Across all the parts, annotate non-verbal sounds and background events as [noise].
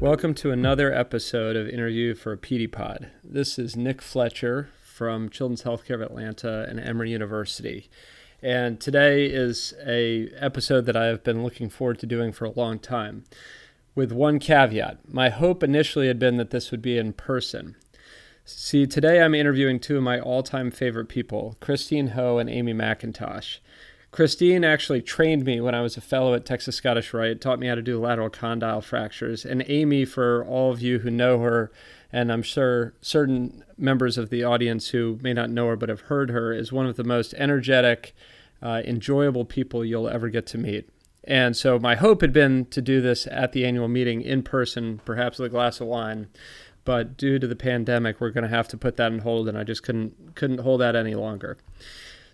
Welcome to another episode of Interview for a PD Pod. This is Nick Fletcher from Children's Healthcare of Atlanta and Emory University. And today is a episode that I have been looking forward to doing for a long time. With one caveat. My hope initially had been that this would be in person. See, today I'm interviewing two of my all-time favorite people, Christine Ho and Amy McIntosh. Christine actually trained me when I was a fellow at Texas Scottish Rite, taught me how to do lateral condyle fractures. And Amy, for all of you who know her, and I'm sure certain members of the audience who may not know her but have heard her, is one of the most energetic, uh, enjoyable people you'll ever get to meet. And so my hope had been to do this at the annual meeting in person, perhaps with a glass of wine. But due to the pandemic, we're going to have to put that on hold, and I just couldn't couldn't hold that any longer.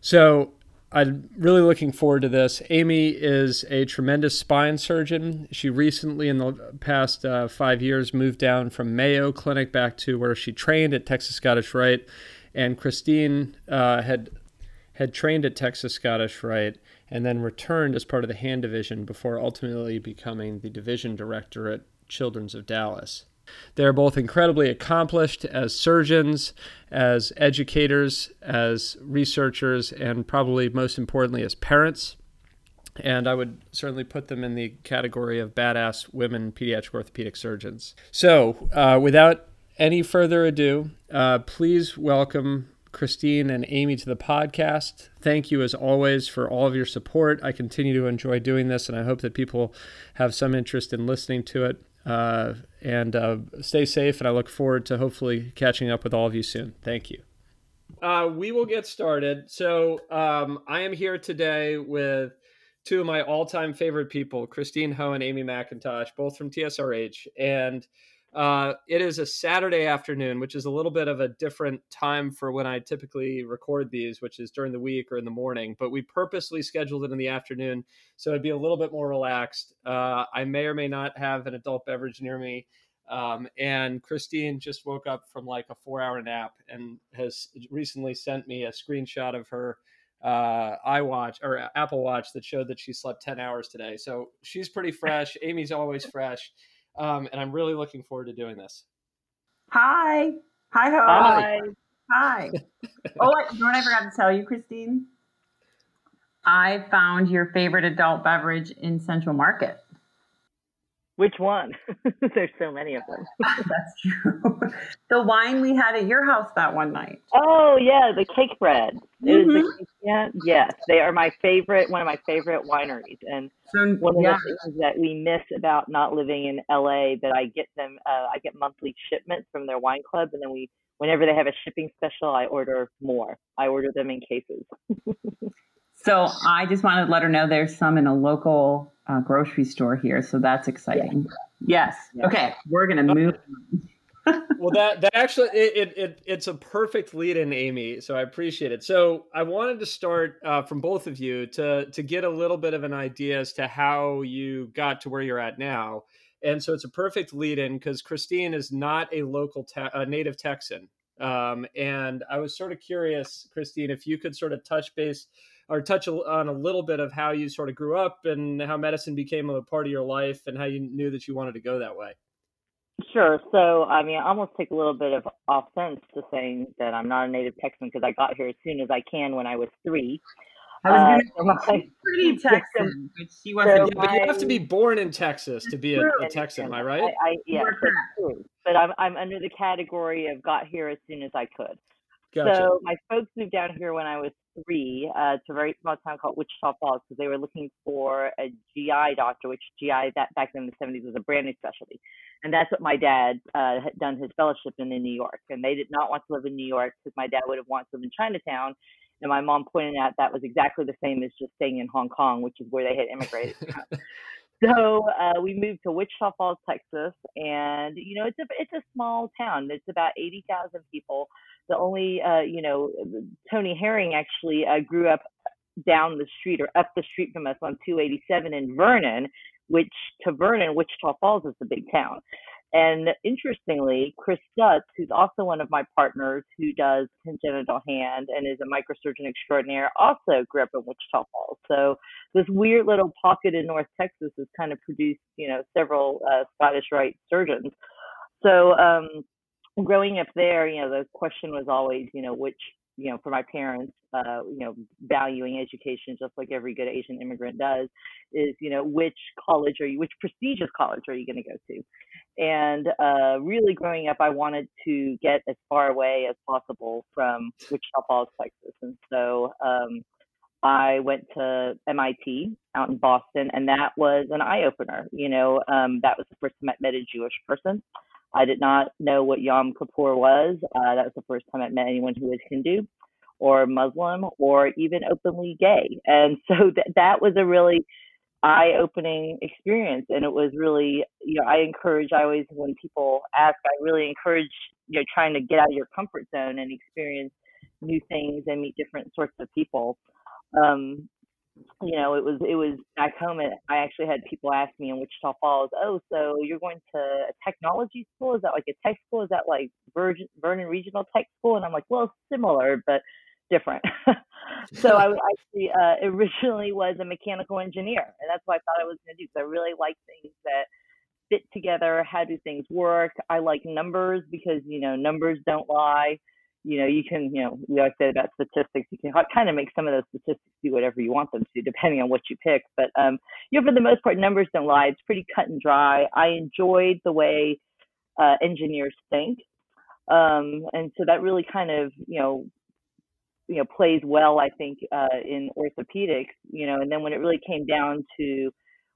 So I'm really looking forward to this. Amy is a tremendous spine surgeon. She recently, in the past uh, five years, moved down from Mayo Clinic back to where she trained at Texas Scottish Rite. And Christine uh, had had trained at Texas Scottish Rite and then returned as part of the hand division before ultimately becoming the division director at Children's of Dallas. They're both incredibly accomplished as surgeons, as educators, as researchers, and probably most importantly, as parents. And I would certainly put them in the category of badass women pediatric orthopedic surgeons. So, uh, without any further ado, uh, please welcome Christine and Amy to the podcast. Thank you, as always, for all of your support. I continue to enjoy doing this, and I hope that people have some interest in listening to it. Uh, and uh, stay safe. And I look forward to hopefully catching up with all of you soon. Thank you. Uh, we will get started. So um, I am here today with two of my all-time favorite people, Christine Ho and Amy McIntosh, both from TSRH, and uh, it is a Saturday afternoon, which is a little bit of a different time for when I typically record these, which is during the week or in the morning. But we purposely scheduled it in the afternoon so it'd be a little bit more relaxed. Uh, I may or may not have an adult beverage near me. Um, and Christine just woke up from like a four hour nap and has recently sent me a screenshot of her uh, iWatch or Apple Watch that showed that she slept 10 hours today. So she's pretty [laughs] fresh. Amy's always fresh. Um, and I'm really looking forward to doing this. Hi. Hi, ho. Hi. Hi. [laughs] oh, you know what I forgot to tell you, Christine? I found your favorite adult beverage in Central Market. Which one? [laughs] There's so many of them. [laughs] That's true. [laughs] the wine we had at your house that one night. Oh yeah, the Cakebread. Mm-hmm. The, yeah, yes, they are my favorite. One of my favorite wineries, and so, one of yeah. the things that we miss about not living in LA, that I get them. Uh, I get monthly shipments from their wine club, and then we, whenever they have a shipping special, I order more. I order them in cases. so I just wanted to let her know there's some in a local uh, grocery store here, so that's exciting. Yes. yes. Okay, we're gonna move. [laughs] well, that that actually it, it, it it's a perfect lead in, Amy. So I appreciate it. So I wanted to start uh, from both of you to to get a little bit of an idea as to how you got to where you're at now. And so it's a perfect lead in because Christine is not a local te- a native Texan. Um, and I was sort of curious, Christine, if you could sort of touch base or touch on a little bit of how you sort of grew up and how medicine became a part of your life and how you knew that you wanted to go that way. Sure. So, I mean, I almost take a little bit of offense to saying that I'm not a native Texan because I got here as soon as I can when I was three. I was going uh, [laughs] to say pretty [laughs] Texan, but she wasn't. So yeah, but you have to be born in Texas to be a, a Texan, am I right? I, I, yeah, but I'm I'm under the category of got here as soon as I could. Gotcha. So my folks moved down here when I was three uh, to a very small town called Wichita Falls because they were looking for a GI doctor, which GI that back then in the 70s was a brand new specialty, and that's what my dad uh, had done his fellowship in in New York. And they did not want to live in New York because my dad would have wanted to live in Chinatown. And my mom pointed out that was exactly the same as just staying in Hong Kong, which is where they had immigrated. [laughs] [laughs] so uh, we moved to Wichita Falls, Texas, and you know it's a it's a small town. It's about eighty thousand people the only uh, you know Tony Herring actually uh, grew up down the street or up the street from us on 287 in Vernon, which to Vernon, Wichita Falls is a big town. And interestingly, Chris Stutz, who's also one of my partners who does congenital hand and is a microsurgeon extraordinaire, also grew up in Wichita Falls. So this weird little pocket in North Texas has kind of produced, you know, several uh, Scottish Rite surgeons. So um, growing up there, you know, the question was always, you know, which you know, for my parents, uh, you know, valuing education just like every good Asian immigrant does, is you know, which college are you, which prestigious college are you going to go to? And uh, really, growing up, I wanted to get as far away as possible from Wichita Falls, Texas, and so um, I went to MIT out in Boston, and that was an eye opener. You know, um, that was the first time I met a Jewish person. I did not know what Yom Kippur was. Uh, that was the first time I met anyone who was Hindu or Muslim or even openly gay. And [laughs] so th- that was a really eye opening experience. And it was really, you know, I encourage, I always, when people ask, I really encourage, you know, trying to get out of your comfort zone and experience new things and meet different sorts of people. Um, you know, it was it was back home. And I actually had people ask me in Wichita Falls, "Oh, so you're going to a technology school? Is that like a tech school? Is that like Virgin, Vernon Regional Tech School?" And I'm like, "Well, similar, but different." [laughs] so I actually uh, originally was a mechanical engineer, and that's what I thought I was going to do because I really like things that fit together. How do things work? I like numbers because you know numbers don't lie you know, you can, you know, we always say about statistics, you can kind of make some of those statistics do whatever you want them to, depending on what you pick. But, um, you know, for the most part, numbers don't lie. It's pretty cut and dry. I enjoyed the way uh, engineers think. Um, and so that really kind of, you know, you know, plays well, I think, uh, in orthopedics, you know, and then when it really came down to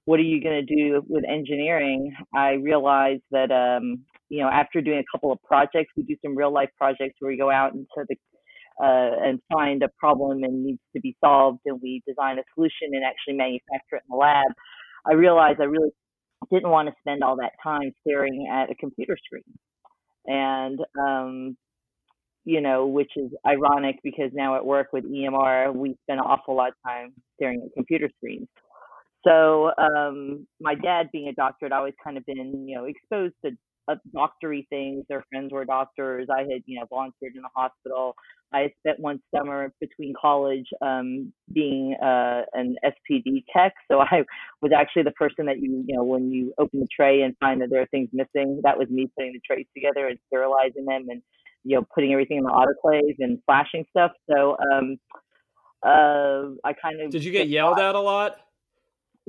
what are you going to do with engineering, I realized that, um, you know, after doing a couple of projects, we do some real life projects where we go out into the uh, and find a problem and needs to be solved, and we design a solution and actually manufacture it in the lab. I realized I really didn't want to spend all that time staring at a computer screen, and um, you know, which is ironic because now at work with EMR, we spend an awful lot of time staring at computer screens. So um, my dad being a doctor had always kind of been, you know, exposed to uh, doctory things. Their friends were doctors. I had, you know, volunteered in the hospital. I spent one summer between college um, being uh, an SPD tech. So I was actually the person that you, you know, when you open the tray and find that there are things missing, that was me putting the trays together and sterilizing them and, you know, putting everything in the autoclave and flashing stuff. So um, uh, I kind of. Did you get yelled at a lot?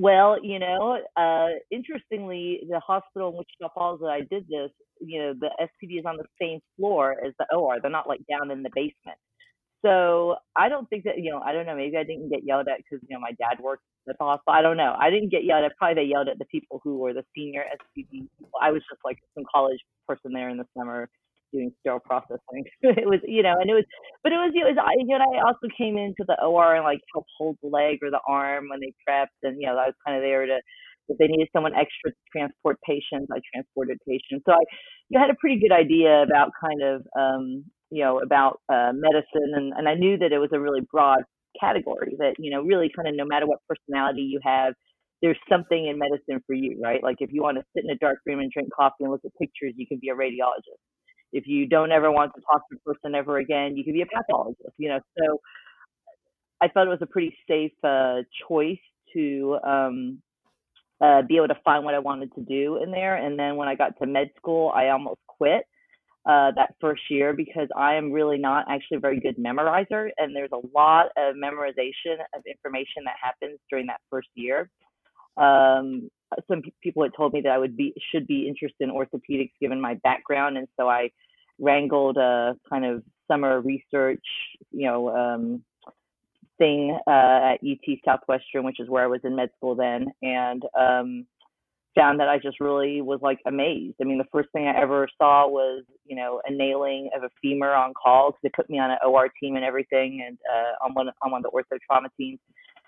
Well, you know, uh, interestingly, the hospital in Wichita Falls that I did this, you know, the SPD is on the same floor as the OR. They're not like down in the basement. So I don't think that, you know, I don't know. Maybe I didn't get yelled at because, you know, my dad worked at the hospital. I don't know. I didn't get yelled at. Probably they yelled at the people who were the senior SPD. I was just like some college person there in the summer doing sterile processing. [laughs] it was, you know, and it was, but it was, it was, I, you know, I also came into the OR and like help hold the leg or the arm when they prepped. And, you know, I was kind of there to, if they needed someone extra to transport patients, I transported patients. So I you had a pretty good idea about kind of, um, you know, about uh, medicine. And, and I knew that it was a really broad category that, you know, really kind of no matter what personality you have, there's something in medicine for you, right? Like if you want to sit in a dark room and drink coffee and look at pictures, you can be a radiologist if you don't ever want to talk to a person ever again, you could be a pathologist, you know. So I thought it was a pretty safe uh, choice to um, uh, be able to find what I wanted to do in there. And then when I got to med school, I almost quit uh, that first year because I am really not actually a very good memorizer. And there's a lot of memorization of information that happens during that first year. Um, some people had told me that I would be should be interested in orthopedics given my background, and so I wrangled a kind of summer research, you know, um, thing uh, at UT Southwestern, which is where I was in med school then, and um, found that I just really was like amazed. I mean, the first thing I ever saw was, you know, a nailing of a femur on call because they put me on an OR team and everything, and uh, on one on one of the ortho trauma teams,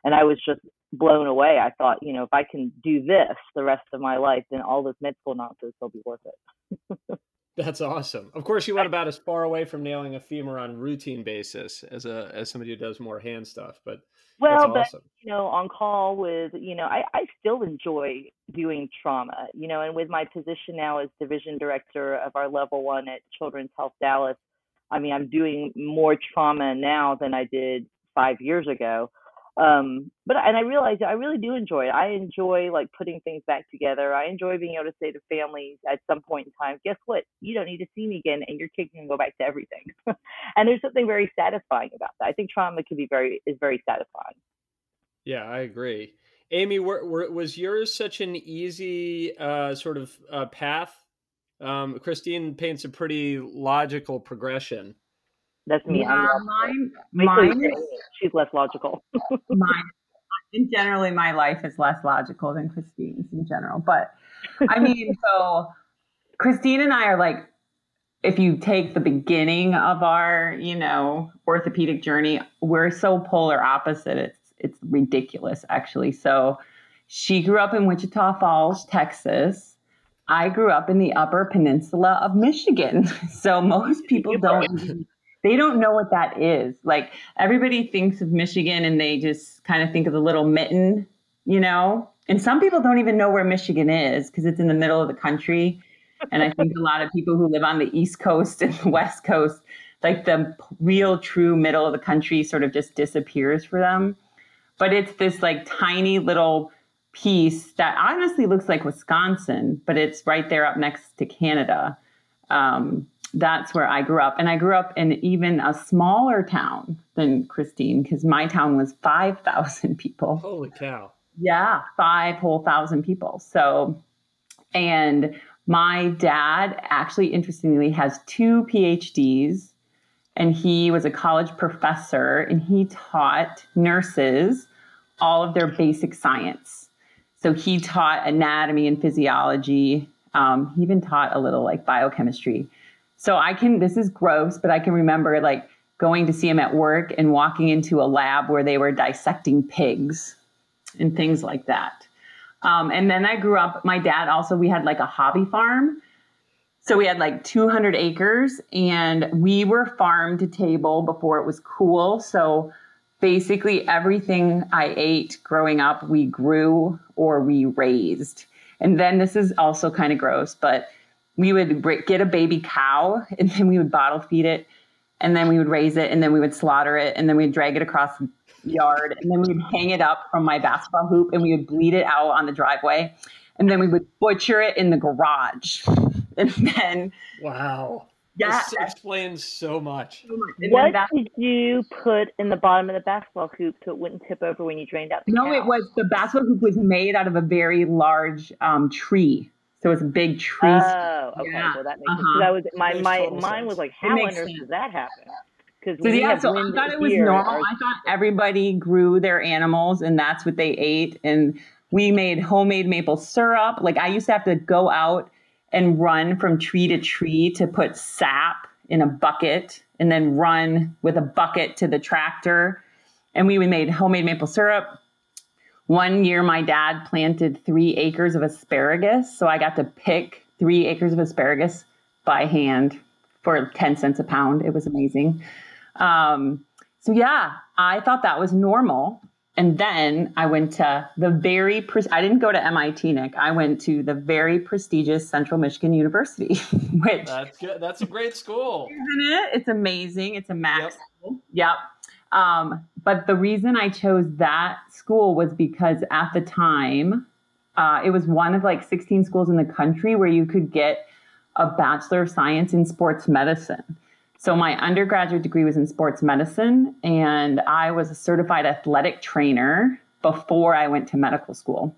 and I was just blown away. I thought, you know, if I can do this the rest of my life, then all this med school nonsense will be worth it. [laughs] That's awesome. Of course, you went about as far away from nailing a femur on routine basis as a as somebody who does more hand stuff, but well, but awesome. you know, on call with you know, I I still enjoy doing trauma. You know, and with my position now as division director of our level one at Children's Health Dallas, I mean, I'm doing more trauma now than I did five years ago um but and i realized i really do enjoy it. I enjoy like putting things back together. I enjoy being able to say to families at some point in time guess what? You don't need to see me again and your kid can go back to everything. [laughs] And there's something very satisfying about that. I think trauma can be very is very satisfying. Yeah i agree. Amy were, were, was yours such an easy uh, sort of uh, path? Um, christine paints a pretty logical progression that's me. Yeah, mine, mine she's less logical. [laughs] mine, in generally, my life is less logical than Christine's in general. But I mean, [laughs] so Christine and I are like, if you take the beginning of our, you know, orthopedic journey, we're so polar opposite. It's it's ridiculous, actually. So she grew up in Wichita Falls, Texas. I grew up in the Upper Peninsula of Michigan. [laughs] So most people don't they don't know what that is. Like everybody thinks of Michigan and they just kind of think of the little mitten, you know? And some people don't even know where Michigan is because it's in the middle of the country. And I think a lot of people who live on the East Coast and the West Coast, like the real true middle of the country sort of just disappears for them. But it's this like tiny little piece that honestly looks like Wisconsin, but it's right there up next to Canada. Um, that's where I grew up. And I grew up in even a smaller town than Christine because my town was 5,000 [laughs] people. Holy cow. Yeah, five whole thousand people. So, and my dad actually, interestingly, has two PhDs and he was a college professor and he taught nurses all of their basic science. So he taught anatomy and physiology. Um, he even taught a little like biochemistry. So I can, this is gross, but I can remember like going to see him at work and walking into a lab where they were dissecting pigs and things like that. Um, and then I grew up, my dad also, we had like a hobby farm. So we had like 200 acres and we were farm to table before it was cool. So basically everything I ate growing up, we grew or we raised. And then this is also kind of gross, but we would get a baby cow [laughs] and then we would bottle feed it and then we would raise it and then we would slaughter it and then we'd drag it across the yard and then we'd hang it up from my basketball hoop and we would bleed it out on the driveway and then we would butcher it in the garage. [laughs] And then wow. Yeah. This explains so much. What did you put in the bottom of the basketball hoop so it wouldn't tip over when you drained out the no cow? it was the basketball hoop was made out of a very large um, tree so it's a big tree. Oh, okay. Yeah. Well, that makes uh-huh. sense. That was my my mine was like, how on earth does that happen? Because so, yeah, so I thought it was normal. Our- I thought everybody grew their animals and that's what they ate. And we made homemade maple syrup. Like I used to have to go out and run from tree to tree to put sap in a bucket and then run with a bucket to the tractor. And we made homemade maple syrup. One year, my dad planted three acres of asparagus. So I got to pick three acres of asparagus by hand for 10 cents a pound. It was amazing. Um, so, yeah, I thought that was normal. And then I went to the very, pre- I didn't go to MIT, Nick. I went to the very prestigious Central Michigan University, [laughs] which. That's good. That's a great school. Isn't it? It's amazing. It's a max yep. school. Yep. Um, but the reason I chose that school was because at the time, uh, it was one of like 16 schools in the country where you could get a Bachelor of Science in Sports Medicine. So my undergraduate degree was in sports medicine, and I was a certified athletic trainer before I went to medical school.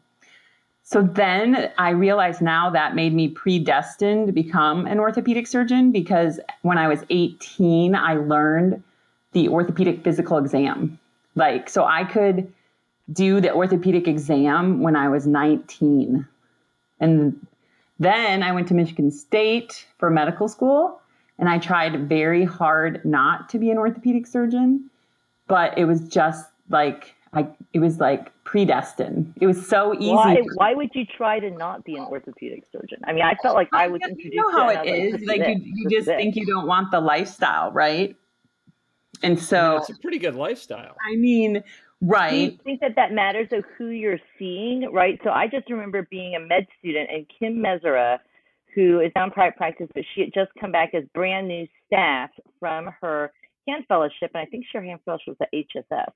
So then I realized now that made me predestined to become an orthopedic surgeon because when I was 18, I learned the orthopedic physical exam. Like, so I could do the orthopedic exam when I was 19. And then I went to Michigan State for medical school and I tried very hard not to be an orthopedic surgeon, but it was just like I it was like predestined. It was so easy. Why, why would you try to not be an orthopedic surgeon? I mean, I felt like I was introduced. You know how it is. Like, like you, you just think you don't want the lifestyle, right? And so yeah, it's a pretty good lifestyle. I mean, right. Do you think that that matters of who you're seeing, right? So I just remember being a med student and Kim Mezera, who is now in private practice, but she had just come back as brand new staff from her hand fellowship, and I think her hand fellowship was at HSF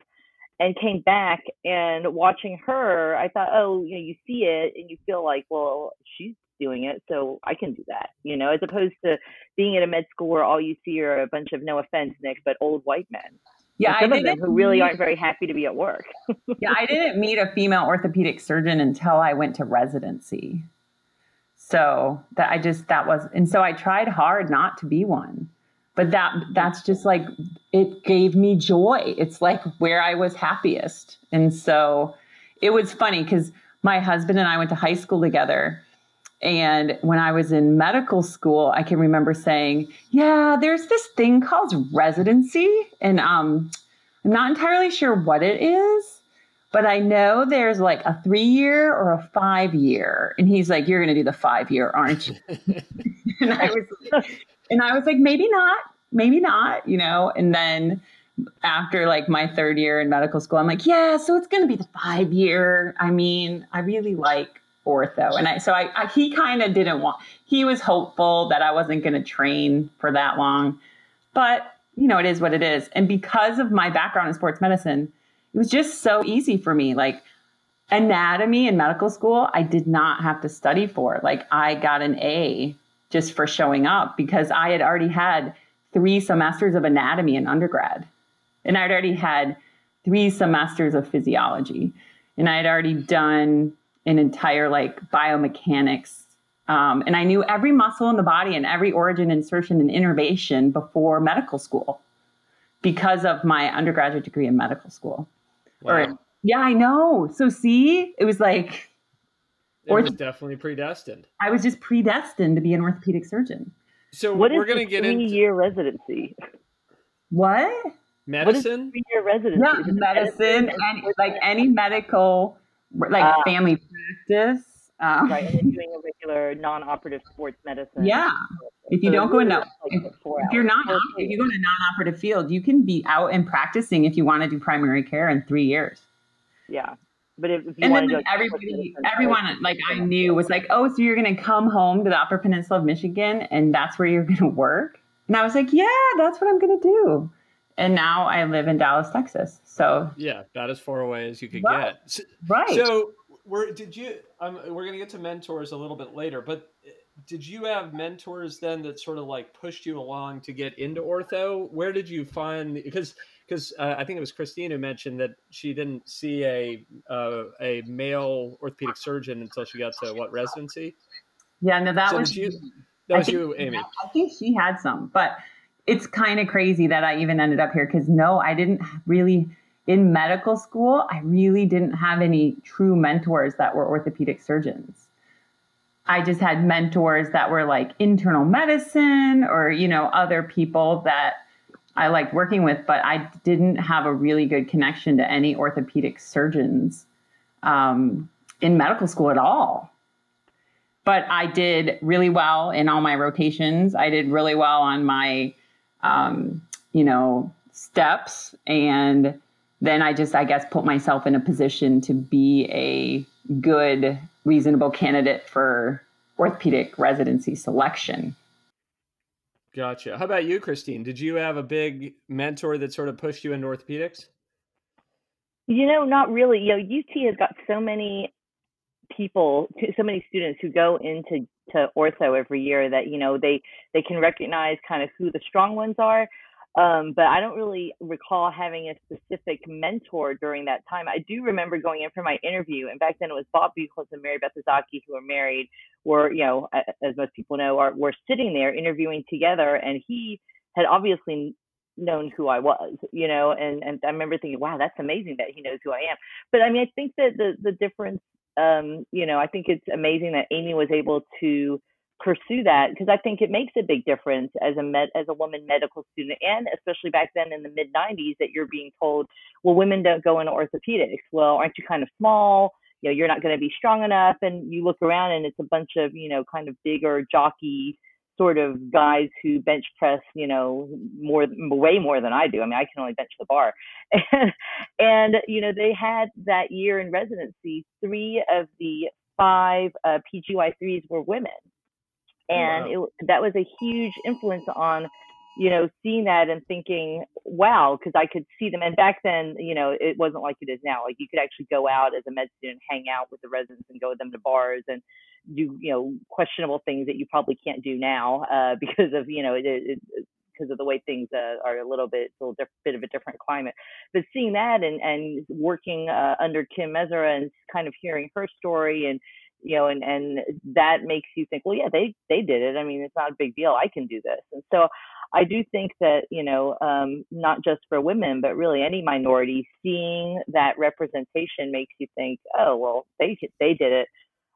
and came back and watching her, I thought, oh, you know, you see it and you feel like, well, she's doing it, so I can do that, you know, as opposed to being at a med school where all you see are a bunch of no offense, Nick, but old white men. Yeah, some of them who really aren't very happy to be at work. [laughs] yeah, I didn't meet a female orthopedic surgeon until I went to residency. So that I just that was, and so I tried hard not to be one but that that's just like it gave me joy it's like where i was happiest and so it was funny because my husband and i went to high school together and when i was in medical school i can remember saying yeah there's this thing called residency and um, i'm not entirely sure what it is but i know there's like a three year or a five year and he's like you're going to do the five year aren't you [laughs] [laughs] and i was and I was like, maybe not, maybe not, you know. And then after like my third year in medical school, I'm like, yeah, so it's going to be the five year. I mean, I really like ortho, and I so I, I he kind of didn't want. He was hopeful that I wasn't going to train for that long, but you know, it is what it is. And because of my background in sports medicine, it was just so easy for me. Like anatomy in medical school, I did not have to study for. Like I got an A just for showing up because I had already had three semesters of anatomy in undergrad. And I'd already had three semesters of physiology. And I had already done an entire like biomechanics. Um, and I knew every muscle in the body and every origin, insertion, and innervation before medical school because of my undergraduate degree in medical school. Wow. Or, yeah, I know. So see, it was like it was definitely predestined. I was just predestined to be an orthopedic surgeon. So what we're going to get into year residency. What? Medicine. Three year residency. Yeah, medicine, medicine and like any medical, like uh, family practice. Um, right, and then [laughs] doing a regular non-operative sports medicine. Yeah, if you so don't go in, like if, if you're not, if you go in a non-operative field, you can be out and practicing if you want to do primary care in three years. Yeah, but if, if and then everybody, everyone, like I knew, was like, "Oh, so you're going to come home to the Upper Peninsula of Michigan, and that's where you're going to work?" And I was like, "Yeah, that's what I'm going to do." And now I live in Dallas, Texas. So yeah, about as far away as you could right. get. So, right. So, we're did you? Um, we're going to get to mentors a little bit later, but eh, did you have mentors then that sort of like pushed you along to get into ortho? Where did you find because because uh, I think it was Christine who mentioned that she didn't see a uh, a male orthopedic surgeon until she got to what residency. Yeah, no, that so was you. That was you, Amy. I think she had some, but it's kind of crazy that I even ended up here because no, I didn't really in medical school. I really didn't have any true mentors that were orthopedic surgeons. I just had mentors that were like internal medicine or you know other people that I liked working with, but I didn't have a really good connection to any orthopedic surgeons um, in medical school at all. But I did really well in all my rotations. I did really well on my, um, you know, steps. And then I just, I guess, put myself in a position to be a good, reasonable candidate for orthopedic residency selection. Gotcha. How about you, Christine? Did you have a big mentor that sort of pushed you into orthopedics? You know, not really. You know, UT has got so many people, so many students who go into to ortho every year that you know they they can recognize kind of who the strong ones are. Um, but I don't really recall having a specific mentor during that time. I do remember going in for my interview, and back then it was Bob Bucholz and Mary Beth who were married. Were you know, as most people know, are were sitting there interviewing together, and he had obviously known who I was, you know, and and I remember thinking, wow, that's amazing that he knows who I am. But I mean, I think that the the difference, um, you know, I think it's amazing that Amy was able to pursue that because I think it makes a big difference as a med as a woman medical student and especially back then in the mid 90s that you're being told well women don't go into orthopedics. Well aren't you kind of small? You know you're not going to be strong enough. And you look around and it's a bunch of you know kind of bigger jockey sort of guys who bench press, you know, more, way more than I do. I mean, I can only bench the bar. And, [laughs] and you know, they had that year in residency, three of the five uh, PGY3s were women. And wow. it, that was a huge influence on you know, seeing that and thinking, wow, because I could see them. And back then, you know, it wasn't like it is now. Like you could actually go out as a med student, hang out with the residents and go with them to bars and do, you know, questionable things that you probably can't do now [laughs] uh, because of, you know, it, it, because of the way things uh, are a little bit, a little diff- bit of a different climate. But seeing that and, and working uh, under Kim Mezera and kind of hearing her story and you know, and and that makes you think, well, yeah, they they did it. I mean, it's not a big deal. I can do this. And so I do think that, you know, um, not just for women, but really any minority, seeing that representation makes you think, oh, well, they they did it.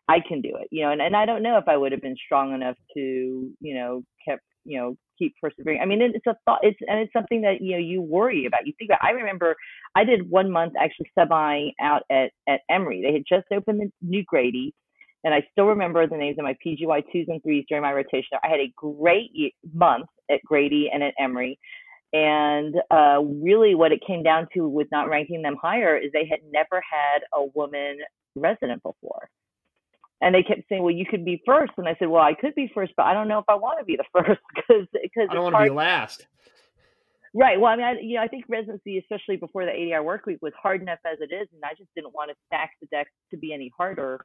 I can do it, you know, and, and I don't know if I would have been strong enough to, you know, kept, you know, keep persevering. I mean, it's a thought, it's, and it's something that, you know, you worry about. You think about, I remember I did one month actually subbing out at, at Emory. They had just opened the new Grady and I still remember the names of my PGY twos and threes during my rotation. I had a great month at Grady and at Emory. And uh, really, what it came down to with not ranking them higher is they had never had a woman resident before. And they kept saying, "Well, you could be first. And I said, "Well, I could be first, but I don't know if I want to be the [laughs] first because because I don't want to be last." Right. Well, I mean, I, you know, I think residency, especially before the 80-hour work week, was hard enough as it is, and I just didn't want to stack the deck to be any harder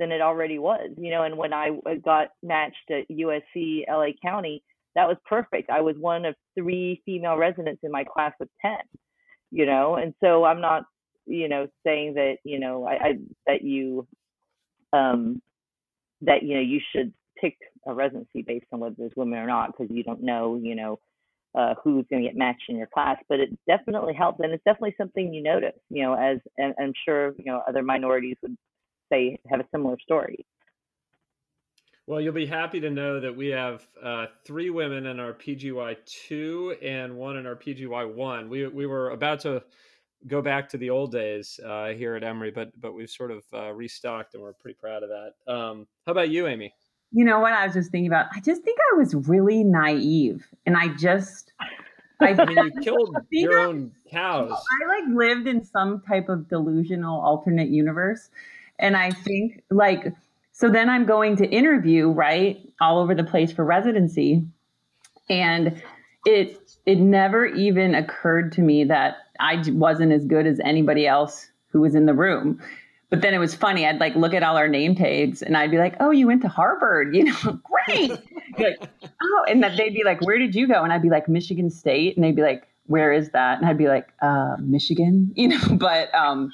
than it already was. You know, and when I got matched at USC LA County, that was perfect. I was one of three female residents in my class of 10, you know, and so I'm not, you know, saying that, you know, I, I that you, um, that, you know, you should pick a residency based on whether there's women or not, because you don't know, you know, uh, who's going to get matched in your class, but it definitely helps, and it's definitely something you notice, you know, as and I'm sure you know other minorities would say have a similar story. Well, you'll be happy to know that we have uh, three women in our PGY two and one in our PGY one. We we were about to go back to the old days uh, here at Emory, but but we've sort of uh, restocked and we're pretty proud of that. Um, how about you, Amy? You know what I was just thinking about? I just think I was really naive, and I just. I, [laughs] I mean, you killed [laughs] your own cows. I like lived in some type of delusional alternate universe and I think like, so then I'm going to interview, right, all over the place for residency. And it, it never even occurred to me that I wasn't as good as anybody else who was in the room. But then it was funny. I'd like look at all our name tags and I'd be like, oh, you went to Harvard, [laughs] you know, great. like, [laughs] oh, and that they'd be like, where did you go? And I'd be like, Michigan State. And they'd be like, where is that? And I'd be like, uh, Michigan, [laughs] you know, but um,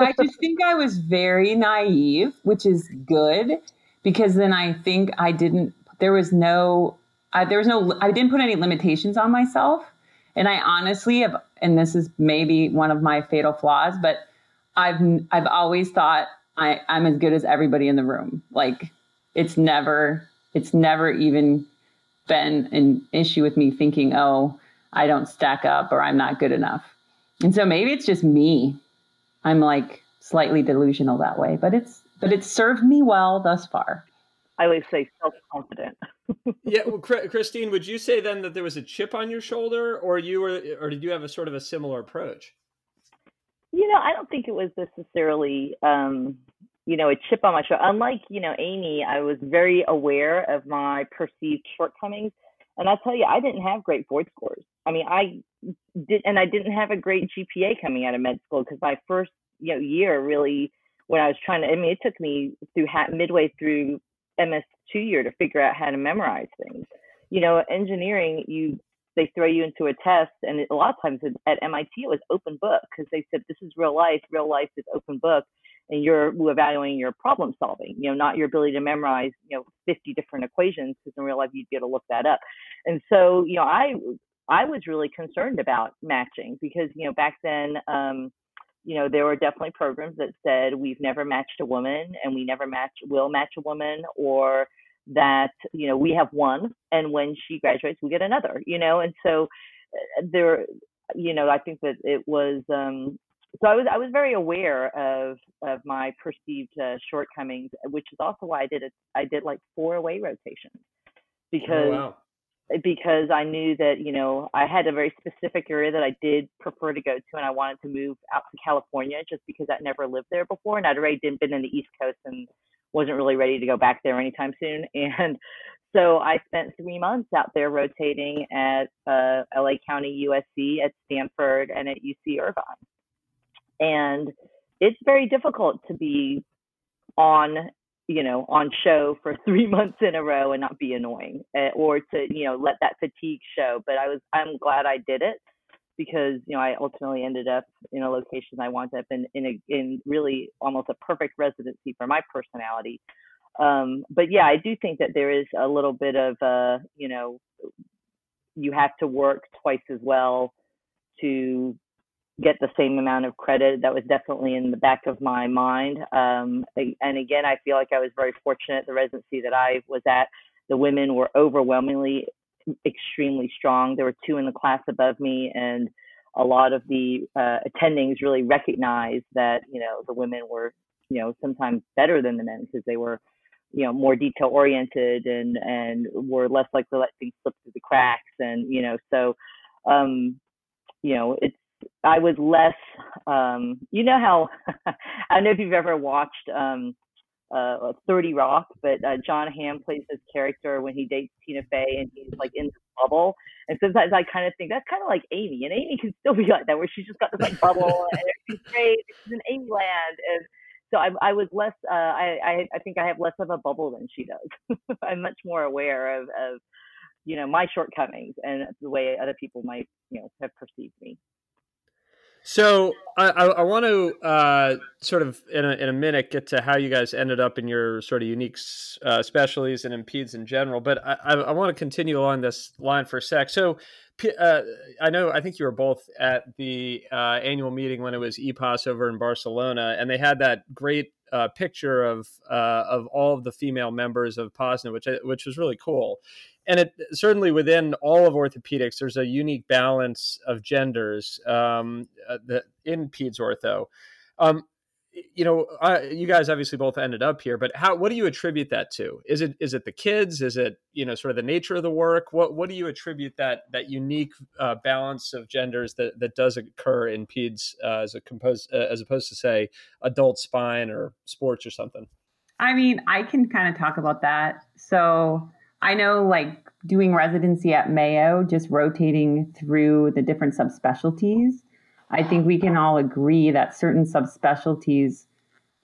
I just think I was very naive, which is good because then I think I didn't, there was no, I, there was no, I didn't put any limitations on myself. And I honestly have, and this is maybe one of my fatal flaws, but I've, I've always thought I, I'm as good as everybody in the room. Like it's never, it's never even been an issue with me thinking, oh, I don't stack up or I'm not good enough. And so maybe it's just me. I'm like slightly delusional that way, but it's but it's served me well thus far. I always say self confident. [laughs] yeah, well, Christine, would you say then that there was a chip on your shoulder, or you were, or did you have a sort of a similar approach? You know, I don't think it was necessarily, um, you know, a chip on my shoulder. Unlike you know Amy, I was very aware of my perceived shortcomings, and I'll tell you, I didn't have great board scores. I mean, I did, and I didn't have a great GPA coming out of med school because my first you know year really, when I was trying to, I mean, it took me through midway through MS two year to figure out how to memorize things. You know, engineering, you they throw you into a test, and a lot of times at MIT it was open book because they said this is real life. Real life is open book, and you're evaluating your problem solving. You know, not your ability to memorize you know 50 different equations because in real life you'd be able to look that up. And so, you know, I I was really concerned about matching because, you know, back then, um, you know, there were definitely programs that said we've never matched a woman and we never match will match a woman or that you know we have one and when she graduates we get another you know and so uh, there you know i think that it was um so i was i was very aware of of my perceived uh, shortcomings which is also why i did it i did like four away rotations oh, because oh, wow. Because i knew that you know i had a very specific area that i did prefer to go to and i wanted to move out to california just because I'd never lived there before and i'd already been in the east coast and wasn't really ready to go back there anytime soon. [laughs] And so I spent three months out there rotating at uh, LA County USC, at Stanford, and at UC Irvine. And it's very difficult to be on, you know, on show for [laughs] three months in a row and not be annoying, uh, or to, you know, let that fatigue show. But I was, I'm glad I did it because you know I ultimately ended up in a location I wanted up in in a in really almost a perfect residency for my personality. Um, but yeah, I do think that there is a little bit of uh, you know you have to work twice as well to get the same amount of credit. That was definitely in the back of my mind. Um, and again, I feel like I was very fortunate. The residency that I was at, the women were overwhelmingly extremely strong. There were two in the class above me, and a lot of the uh, attendings really recognized that you know the women were you know sometimes better than the men because they were you know more detail oriented and and were less likely to let things slip through the cracks and you know so um you know it's I was less um you know how [laughs] I don't know if you've ever watched um uh, 30 Rock, but uh, Jon Hamm plays his character when he dates Tina Fey and he's like in the bubble. And sometimes I kind of think that's kind of like Amy, and Amy can still be like that, where she's just got this like bubble [laughs] and she's great, she's in Amy land. And so I, I was less, uh, I, I, I think I have less of a bubble than she does. [laughs] I'm much more aware of, of, you know, my shortcomings and the way other people might, you know, have perceived me. So I, I, want to uh, sort of in a, in a minute get to how you guys ended up in your sort of unique uh, specialties and in peds in general, but I, I, want to continue along this line for a sec. So uh, I know I think you were both at the uh, annual meeting when it was EPOS over in Barcelona, and they had that great uh, picture of uh, of all of the female members of POSNA, which which was really cool and it certainly within all of orthopedics, there's a unique balance of genders um, uh, in peds ortho. Um, you know, you guys obviously both ended up here, but how? What do you attribute that to? Is it is it the kids? Is it you know sort of the nature of the work? What what do you attribute that that unique uh, balance of genders that that does occur in peds uh, as a compose uh, as opposed to say adult spine or sports or something? I mean, I can kind of talk about that. So I know like doing residency at Mayo, just rotating through the different subspecialties. I think we can all agree that certain subspecialties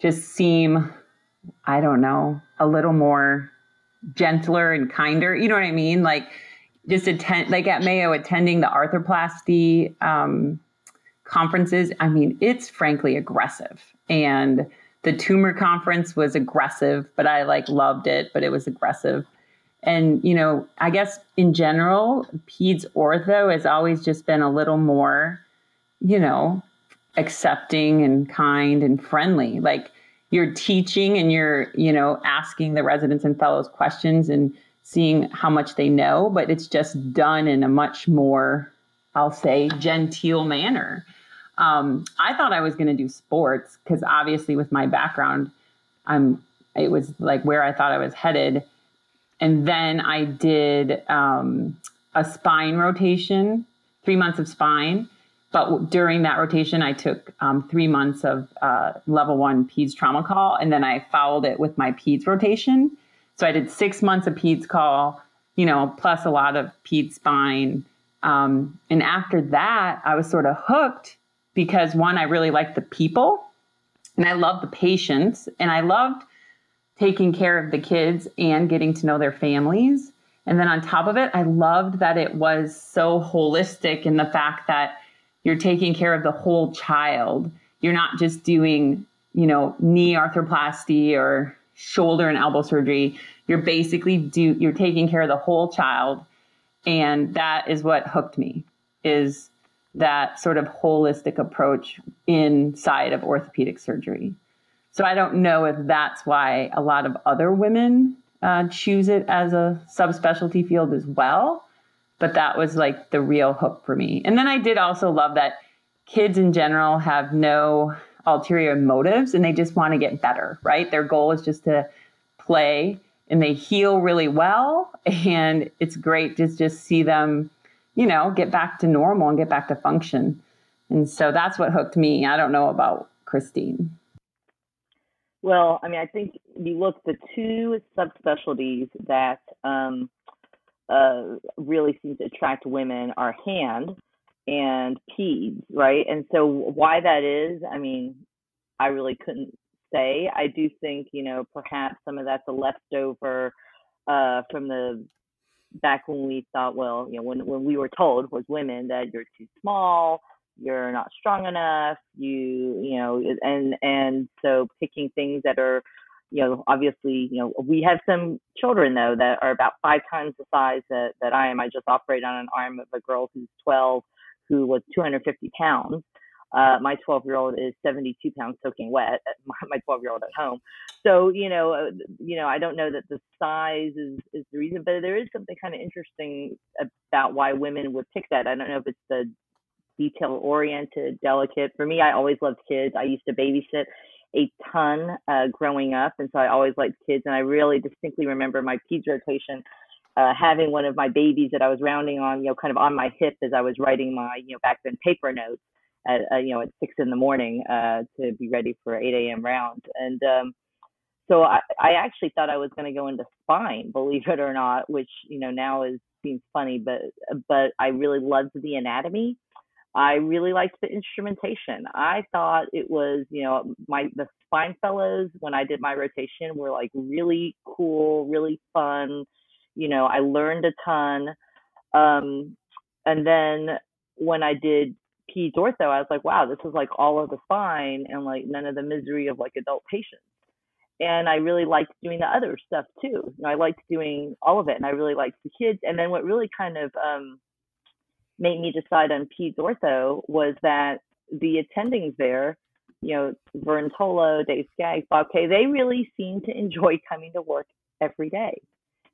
just seem, I don't know, a little more gentler and kinder. You know what I mean? Like just attend, like at Mayo, attending the arthroplasty um, conferences. I mean, it's frankly aggressive. And the tumor conference was aggressive, but I like loved it, but it was aggressive. And, you know, I guess in general, peds ortho has always just been a little more, you know, accepting and kind and friendly. Like you're teaching and you're, you know, asking the residents and fellows questions and seeing how much they know, but it's just done in a much more, I'll say, genteel manner. Um, I thought I was going to do sports because obviously with my background, I'm, it was like where I thought I was headed and then I did um, a spine rotation, three months of spine. But during that rotation, I took um, three months of uh, level one PEDS trauma call, and then I followed it with my PEDS rotation. So I did six months of PEDS call, you know, plus a lot of PEDS spine. Um, and after that, I was sort of hooked because one, I really liked the people and I loved the patients and I loved taking care of the kids and getting to know their families. And then on top of it, I loved that it was so holistic in the fact that you're taking care of the whole child. You're not just doing, you know, knee arthroplasty or shoulder and elbow surgery. You're basically do you're taking care of the whole child. And that is what hooked me is that sort of holistic approach inside of orthopedic surgery. So I don't know if that's why a lot of other women uh, choose it as a subspecialty field as well. But that was like the real hook for me. And then I did also love that kids in general have no ulterior motives and they just want to get better, right? Their goal is just to play and they heal really well. And it's great to just see them, you know, get back to normal and get back to function. And so that's what hooked me. I don't know about Christine. Well, I mean, I think you look the two subspecialties that um, uh, really seem to attract women are hand and peds, right? And so why that is, I mean, I really couldn't say. I do think, you know, perhaps some of that's a leftover uh, from the back when we thought, well, you know, when when we were told was women that you're too small, you're not strong enough, you you know, and and so picking things that are you know, obviously, you know, we have some children though that are about five times the size that, that I am. I just operate on an arm of a girl who's 12 who was 250 pounds. Uh, my 12 year old is 72 pounds soaking wet. [laughs] My 12 year old at home. So you know, uh, you know, I don't know that the size is is the reason, but there is something kind of interesting about why women would pick that. I don't know if it's the detail oriented, delicate. For me, I always loved kids. I used to babysit a ton uh, growing up, and so I always liked kids. And I really distinctly remember my peds rotation uh, having one of my babies that I was rounding on, you know, kind of on my hip as I was writing my, you know, back then paper notes at, uh, you know, at six in the morning uh, to be ready for 8 a.m. round. And um, so I, I actually thought I was going to go into spine, believe it or not, which, you know, now is seems funny, but but I really loved the anatomy. I really liked the instrumentation. I thought it was, you know, my the spine fellows when I did my rotation were like really cool, really fun you know, I learned a ton. Um, and then when I did peds ortho, I was like, wow, this is like all of the spine and like none of the misery of like adult patients. And I really liked doing the other stuff too. You know, I liked doing all of it and I really liked the kids. And then what really kind of um, made me decide on peds ortho was that the attendings there, you know, Vern Tolo, Dave Skaggs, Bob Kay, they really seemed to enjoy [laughs] coming to work every day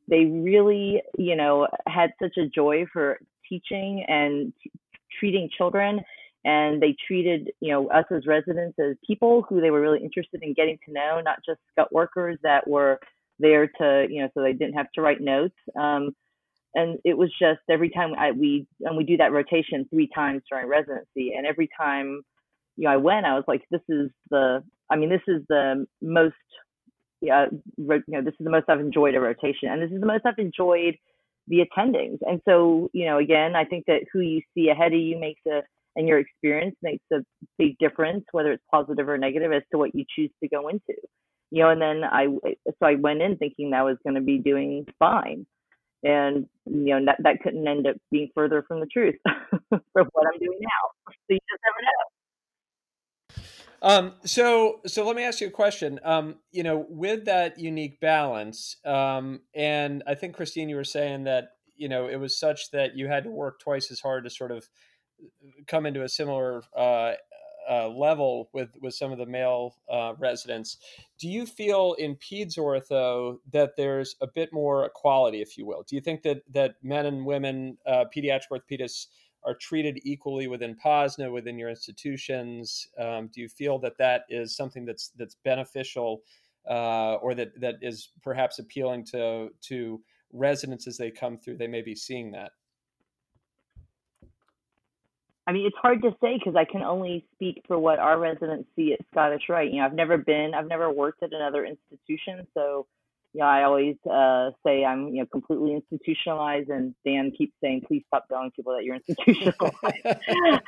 they really, you know, had such a joy for teaching and t- treating children. And they treated, you know, us as residents as people who they were really interested in getting to know, not just gut workers that were there to, you know, so they didn't have to write notes. Um, and it was just every time I, we and we do that rotation three times during residency, and every time you know I went, I was like, this is the, I mean, this is the most yeah, you know, this is the most I've enjoyed a rotation, and this is the most I've enjoyed the attendings. And so, you know, again, I think that who you see ahead of you makes a, and your experience makes a big difference, whether it's positive or negative, as to what you choose to go into. You know, and then I, so I went in thinking that I was going to be doing fine, and you know that that couldn't end up being further from the truth [laughs] from what I'm doing now. So you just never know. Um, so, so let me ask you a question. Um, you know, with that unique balance, um, and I think Christine, you were saying that you know it was such that you had to work twice as hard to sort of come into a similar uh, uh, level with with some of the male uh, residents. Do you feel in peds ortho that there's a bit more equality, if you will? Do you think that that men and women, uh, pediatric orthopedists are treated equally within POSNA, within your institutions? Um, do you feel that that is something that's that's beneficial, uh, or that that is perhaps appealing to to residents as they come through? They may be seeing that. I mean, it's hard to say because I can only speak for what our residents see at Scottish Rite. You know, I've never been, I've never worked at another institution, so you know, I always uh, say I'm, you know, completely institutionalized, and Dan keeps saying, "Please stop telling people that you're [laughs] institutionalized." I,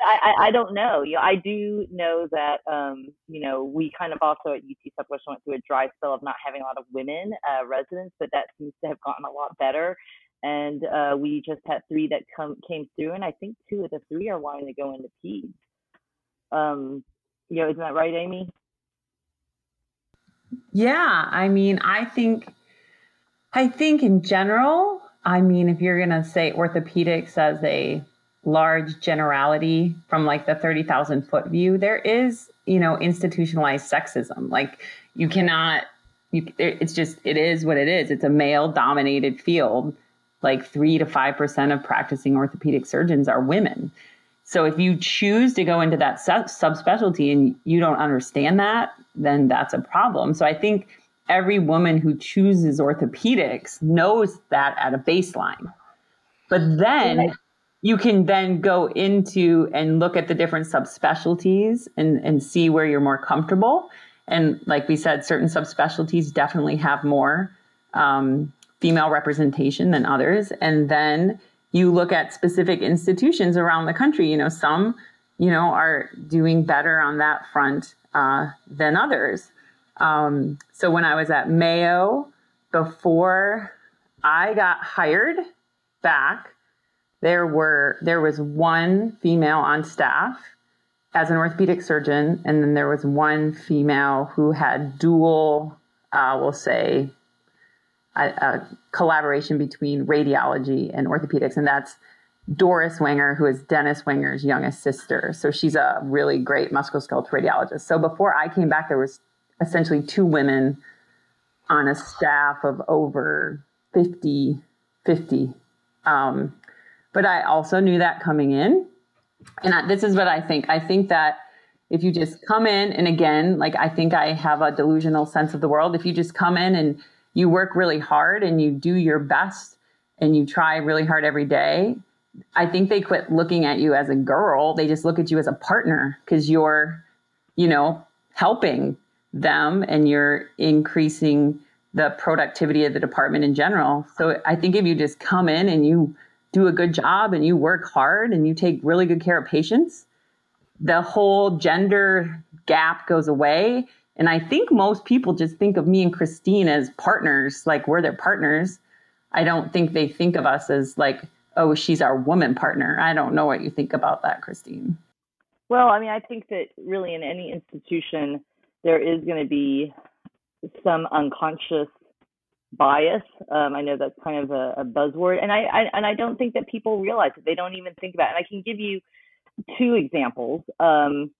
I, I, don't know. You know, I do know that, um, you know, we kind of also at UT Southwestern went through a dry spell of not having a lot of women uh, residents, but that seems to have gotten a lot better. And uh, we just had three that come came through, and I think two of the three are wanting to go into peds. Um, you know, isn't that right, Amy? Yeah, I mean, I think I think in general, I mean, if you're to say orthopedics as a large generality from like the 30,000 foot view, there is, you know, institutionalized sexism. Like you cannot you, it's just it is what it is. It's a male dominated field. Like three to five percent of practicing orthopedic surgeons are women. So if you choose to go into that sub- subspecialty and you don't understand that, then that's a problem. So I think every woman who chooses orthopedics knows that at a baseline. But then you can then go into and look at the different subspecialties and, and see where you're more comfortable. And like we said, certain subspecialties definitely have more um, female representation than others. And then you look at specific institutions around the country. You know, some, you know, are doing better on that front uh, than others. Um, so when I was at Mayo, before I got hired back, there were there was one female on staff as an orthopedic surgeon, and then there was one female who had dual, uh, we'll say, a, a, collaboration between radiology and orthopedics, and that's Doris Wenger, who is Dennis Wenger's youngest sister. So she's a really great musculoskeletal radiologist. So before I came back, there was essentially two women on a staff of over 50, 50. Um, but I also knew that coming in. And I, this is what I think. I think that if you just come in, and again, like I think I have a delusional sense of the world. If you just come in and you work really hard and you do your best and you try really hard every day, I think they quit looking at you as a girl. They just look at you as a partner because you're, you know, helping them and you're increasing the productivity of the department in general. So I think if you just come in and you do a good job and you work hard and you take really good care of patients, the whole gender gap goes away. And I think most people just think of me and Christine as partners, like we're their partners. I don't think they think of us as like, oh, she's our woman partner. I don't know what you think about that, Christine. Well, I mean, I think that really in any institution, there is going to be some unconscious bias. Um, I know that's kind of a, a buzzword, and I, I, and I don't think that people realize it. They don't even think about it. And I can give you two examples. Um,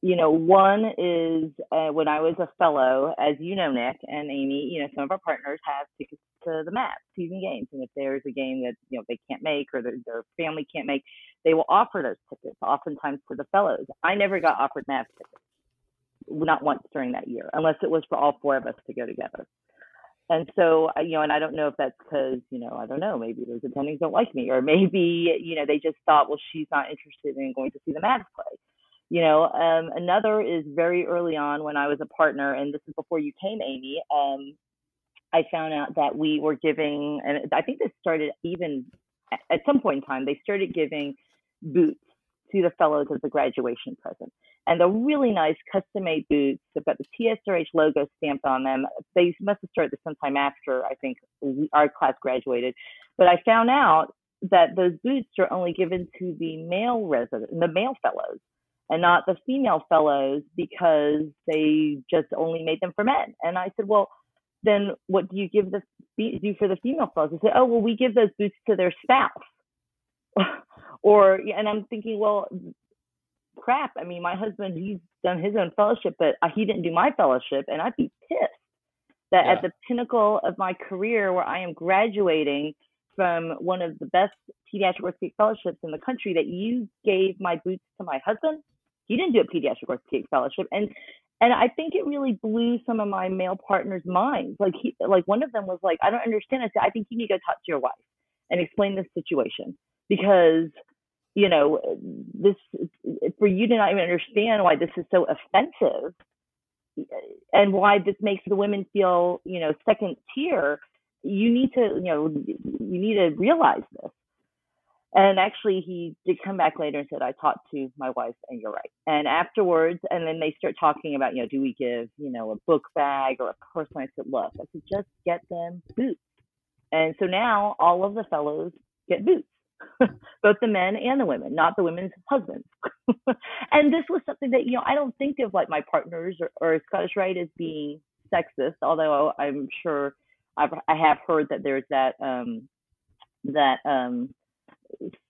you know, one is uh, when I was a fellow, as you know, Nick and Amy. You know, some of our partners have tickets to the Mavs season games, and if there's a game that you know they can't make or their, their family can't make, they will offer those tickets. Oftentimes for the fellows. I never got offered Mavs tickets, not once during that year, unless it was for all four of us to go together and so you know and i don't know if that's because you know i don't know maybe those attendings don't like me or maybe you know they just thought well she's not interested in going to see the Mavs play you know um, another is very early on when i was a partner and this is before you came amy um, i found out that we were giving and i think this started even at some point in time they started giving boots to the fellows as a graduation present and the really nice custom made boots. They've got the TSRH logo stamped on them. They must have started sometime after I think we, our class graduated. But I found out that those boots are only given to the male resident, the male fellows, and not the female fellows because they just only made them for men. And I said, well, then what do you give the do for the female fellows? They said, oh, well, we give those boots to their spouse. [laughs] or and I'm thinking, well, crap. I mean, my husband, he's done his own fellowship, but he didn't do my fellowship, and I'd be pissed that yeah. at the pinnacle of my career, where I am graduating from one of the best pediatric orthopedic fellowships in the country, that you gave my boots to my husband. He didn't do a pediatric orthopedic fellowship, and and I think it really blew some of my male partners' minds. Like he, like one of them was like, I don't understand. I said, I think you need to go talk to your wife and explain this situation because you know, this for you to not even understand why this is so offensive and why this makes the women feel, you know, second tier, you need to, you know, you need to realize this. And actually, he did come back later and said, I talked to my wife, and you're right. And afterwards, and then they start talking about, you know, do we give, you know, a book bag or a purse? And I said, look, I said, just get them boots. And so now all of the fellows get boots. [laughs] both the men and the women, not the women's husbands. [laughs] and this was something that, you know, I don't think of like my partners or, or Scottish Rite as being sexist, although I'm sure I've, I have heard that there's that, um, that, um,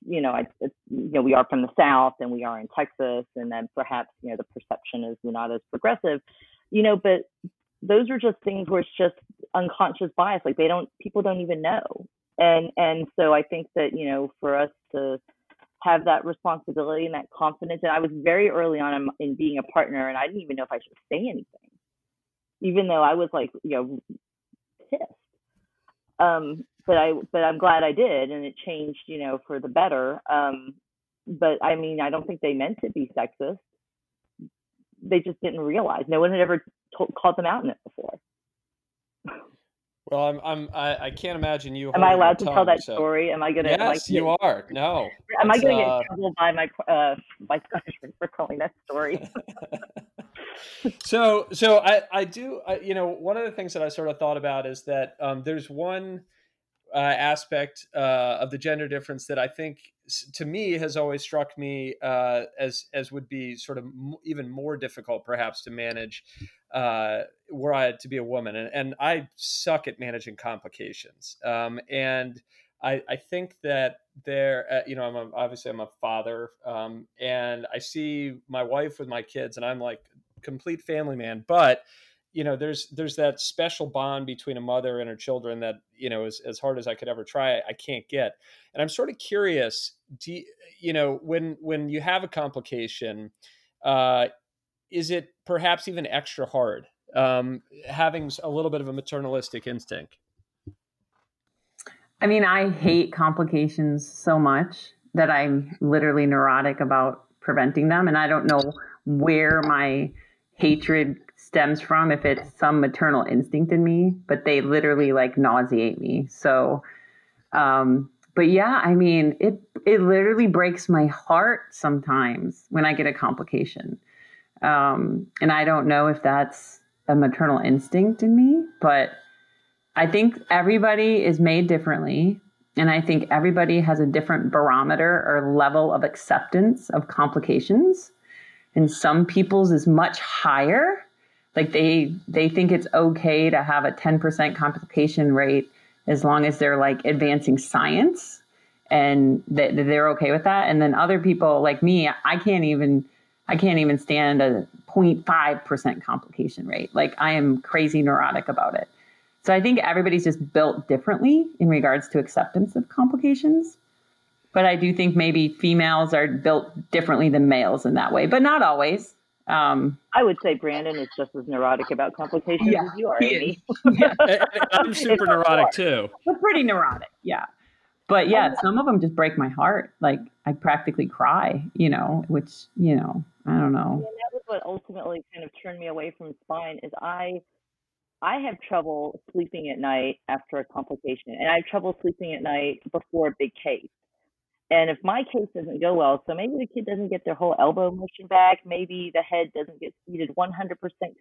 you know, I, you know, we are from the South and we are in Texas, and then perhaps, you know, the perception is we're not as progressive, you know, but those are just things where it's just unconscious bias. Like they don't, people don't even know. And, and so I think that, you know, for us to have that responsibility and that confidence, and I was very early on in, in being a partner and I didn't even know if I should say anything, even though I was like, you know, pissed. Um, but I, but I'm glad I did. And it changed, you know, for the better. Um, but I mean, I don't think they meant to be sexist. They just didn't realize. No one had ever told, called them out in it before. Well, I'm, I'm, I, I can't imagine you. Am I allowed to tongue, tell that so. story? Am I gonna? Yes, you are. No. Am I gonna get uh... in trouble by my uh, by for telling that story? [laughs] so, so I, I do. I, you know, one of the things that I sort of thought about is that um, there's one uh, aspect uh, of the gender difference that I think, to me, has always struck me uh, as as would be sort of m- even more difficult, perhaps, to manage uh, were I to be a woman. And, and I suck at managing complications. Um, and I, I, think that there, uh, you know, I'm a, obviously I'm a father, um, and I see my wife with my kids, and I'm like complete family man, but you know there's there's that special bond between a mother and her children that you know as, as hard as i could ever try i can't get. And i'm sort of curious do you, you know when when you have a complication uh is it perhaps even extra hard um having a little bit of a maternalistic instinct? I mean i hate complications so much that i'm literally neurotic about preventing them and i don't know where my hatred stems from if it's some maternal instinct in me, but they literally like nauseate me. So, um, but yeah, I mean, it it literally breaks my heart sometimes when I get a complication, um, and I don't know if that's a maternal instinct in me, but I think everybody is made differently. And I think everybody has a different barometer or level of acceptance of complications. And some people's is much higher like they they think it's okay to have a 10% complication rate as long as they're like advancing science and that they're okay with that. And then other people like me i can't even i can't even stand a 0.5% complication rate. Like i am crazy neurotic about it. So i think everybody's just built differently in regards to acceptance of complications. But i do think maybe females are built differently than males in that way but not always um, I would say Brandon is just as neurotic about complications yeah, as you are, Amy. [laughs] yeah. I'm super neurotic too. We're pretty neurotic, yeah. But yeah, some of them just break my heart. Like I practically cry, you know, which you know, I don't know. And that was what ultimately kind of turned me away from spine. Is I, I have trouble sleeping at night after a complication, and I have trouble sleeping at night before a big case. And if my case doesn't go well, so maybe the kid doesn't get their whole elbow motion back, maybe the head doesn't get seated 100%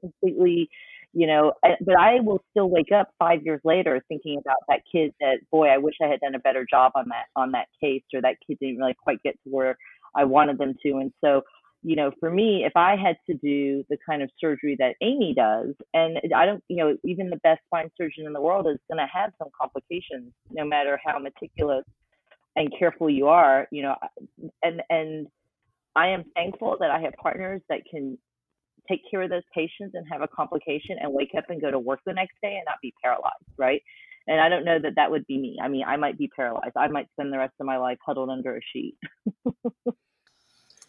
completely, you know, eh, but I will still wake up five years later thinking about that kid that, boy, I wish I had done a better job on that, on that case, or that kid didn't really quite get to where I wanted them to. And so, you know, for me, if I had to do the kind of surgery that Amy does, and I don't, you know, even the best spine surgeon in the world is going to have some complications, no matter how meticulous and careful you are, you know, and and I am thankful that I have partners that can take care of those patients and have a complication and wake up and go to work the next day and not be paralyzed, right? And I don't know that that would be me. I mean, I might be paralyzed. I might spend the rest of my life huddled under a sheet. [laughs]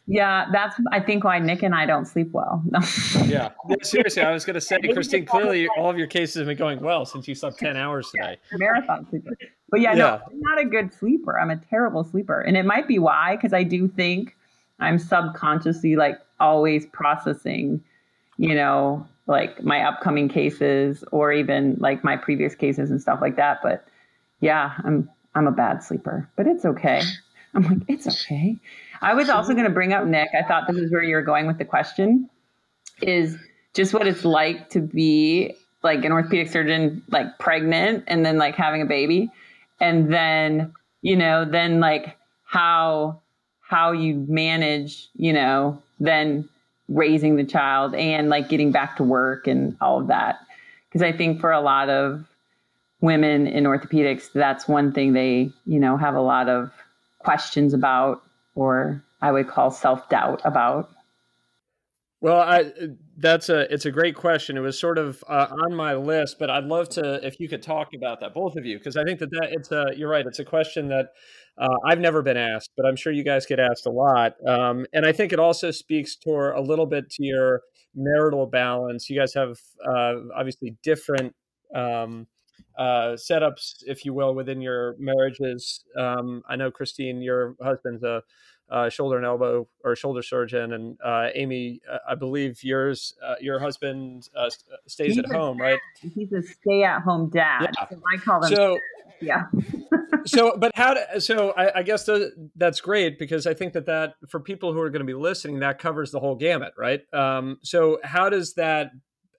yeah, that's I think why Nick and I don't sleep well. [laughs] yeah, seriously, I was going [laughs] to say, Christine. Clearly, all of your cases have been going well since you slept ten hours today. Marathon sleeper. But yeah, yeah. no, I'm not a good sleeper. I'm a terrible sleeper. And it might be why, because I do think I'm subconsciously like always processing, you know, like my upcoming cases or even like my previous cases and stuff like that. But yeah, I'm I'm a bad sleeper, but it's okay. I'm like, it's okay. I was also going to bring up Nick. I thought this is where you're going with the question is just what it's like to be like an orthopedic surgeon, like pregnant and then like having a baby and then you know then like how how you manage you know then raising the child and like getting back to work and all of that. Because i think for a lot of women in orthopedics that's one thing they you know have a lot of questions about or i would call self-doubt about. Well, I that's a it's a great question. It was sort of uh, on my list, but I'd love to if you could talk about that, both of you, because I think that that it's a you're right. It's a question that uh, I've never been asked, but I'm sure you guys get asked a lot. Um, and I think it also speaks to a little bit to your marital balance. You guys have uh, obviously different um, uh, setups, if you will, within your marriages. Um, I know Christine, your husband's a uh, shoulder and elbow or shoulder surgeon, and uh, Amy, uh, I believe yours, uh, your husband uh, stays he's at home, dad. right? He's a stay-at-home dad. Yeah. So I call them. So, [laughs] yeah. so, but how? To, so, I, I guess the, that's great because I think that that for people who are going to be listening, that covers the whole gamut, right? Um, so, how does that?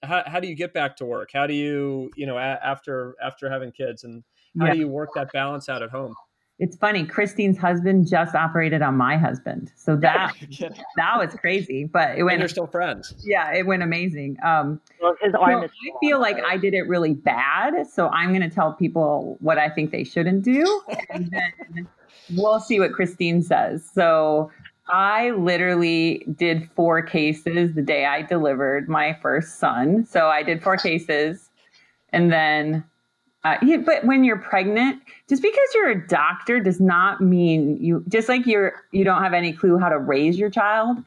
How, how do you get back to work? How do you, you know, a, after after having kids, and how yeah. do you work that balance out at home? It's funny. Christine's husband just operated on my husband, so that [laughs] that was crazy. But it went. And you're still friends. Yeah, it went amazing. Um, well, his arm so I feel like I did it really bad, so I'm going to tell people what I think they shouldn't do, and [laughs] then we'll see what Christine says. So I literally did four cases the day I delivered my first son. So I did four cases, and then uh, but when you're pregnant, just because you're a doctor does not mean you just like you're you don't have any clue how to raise your child.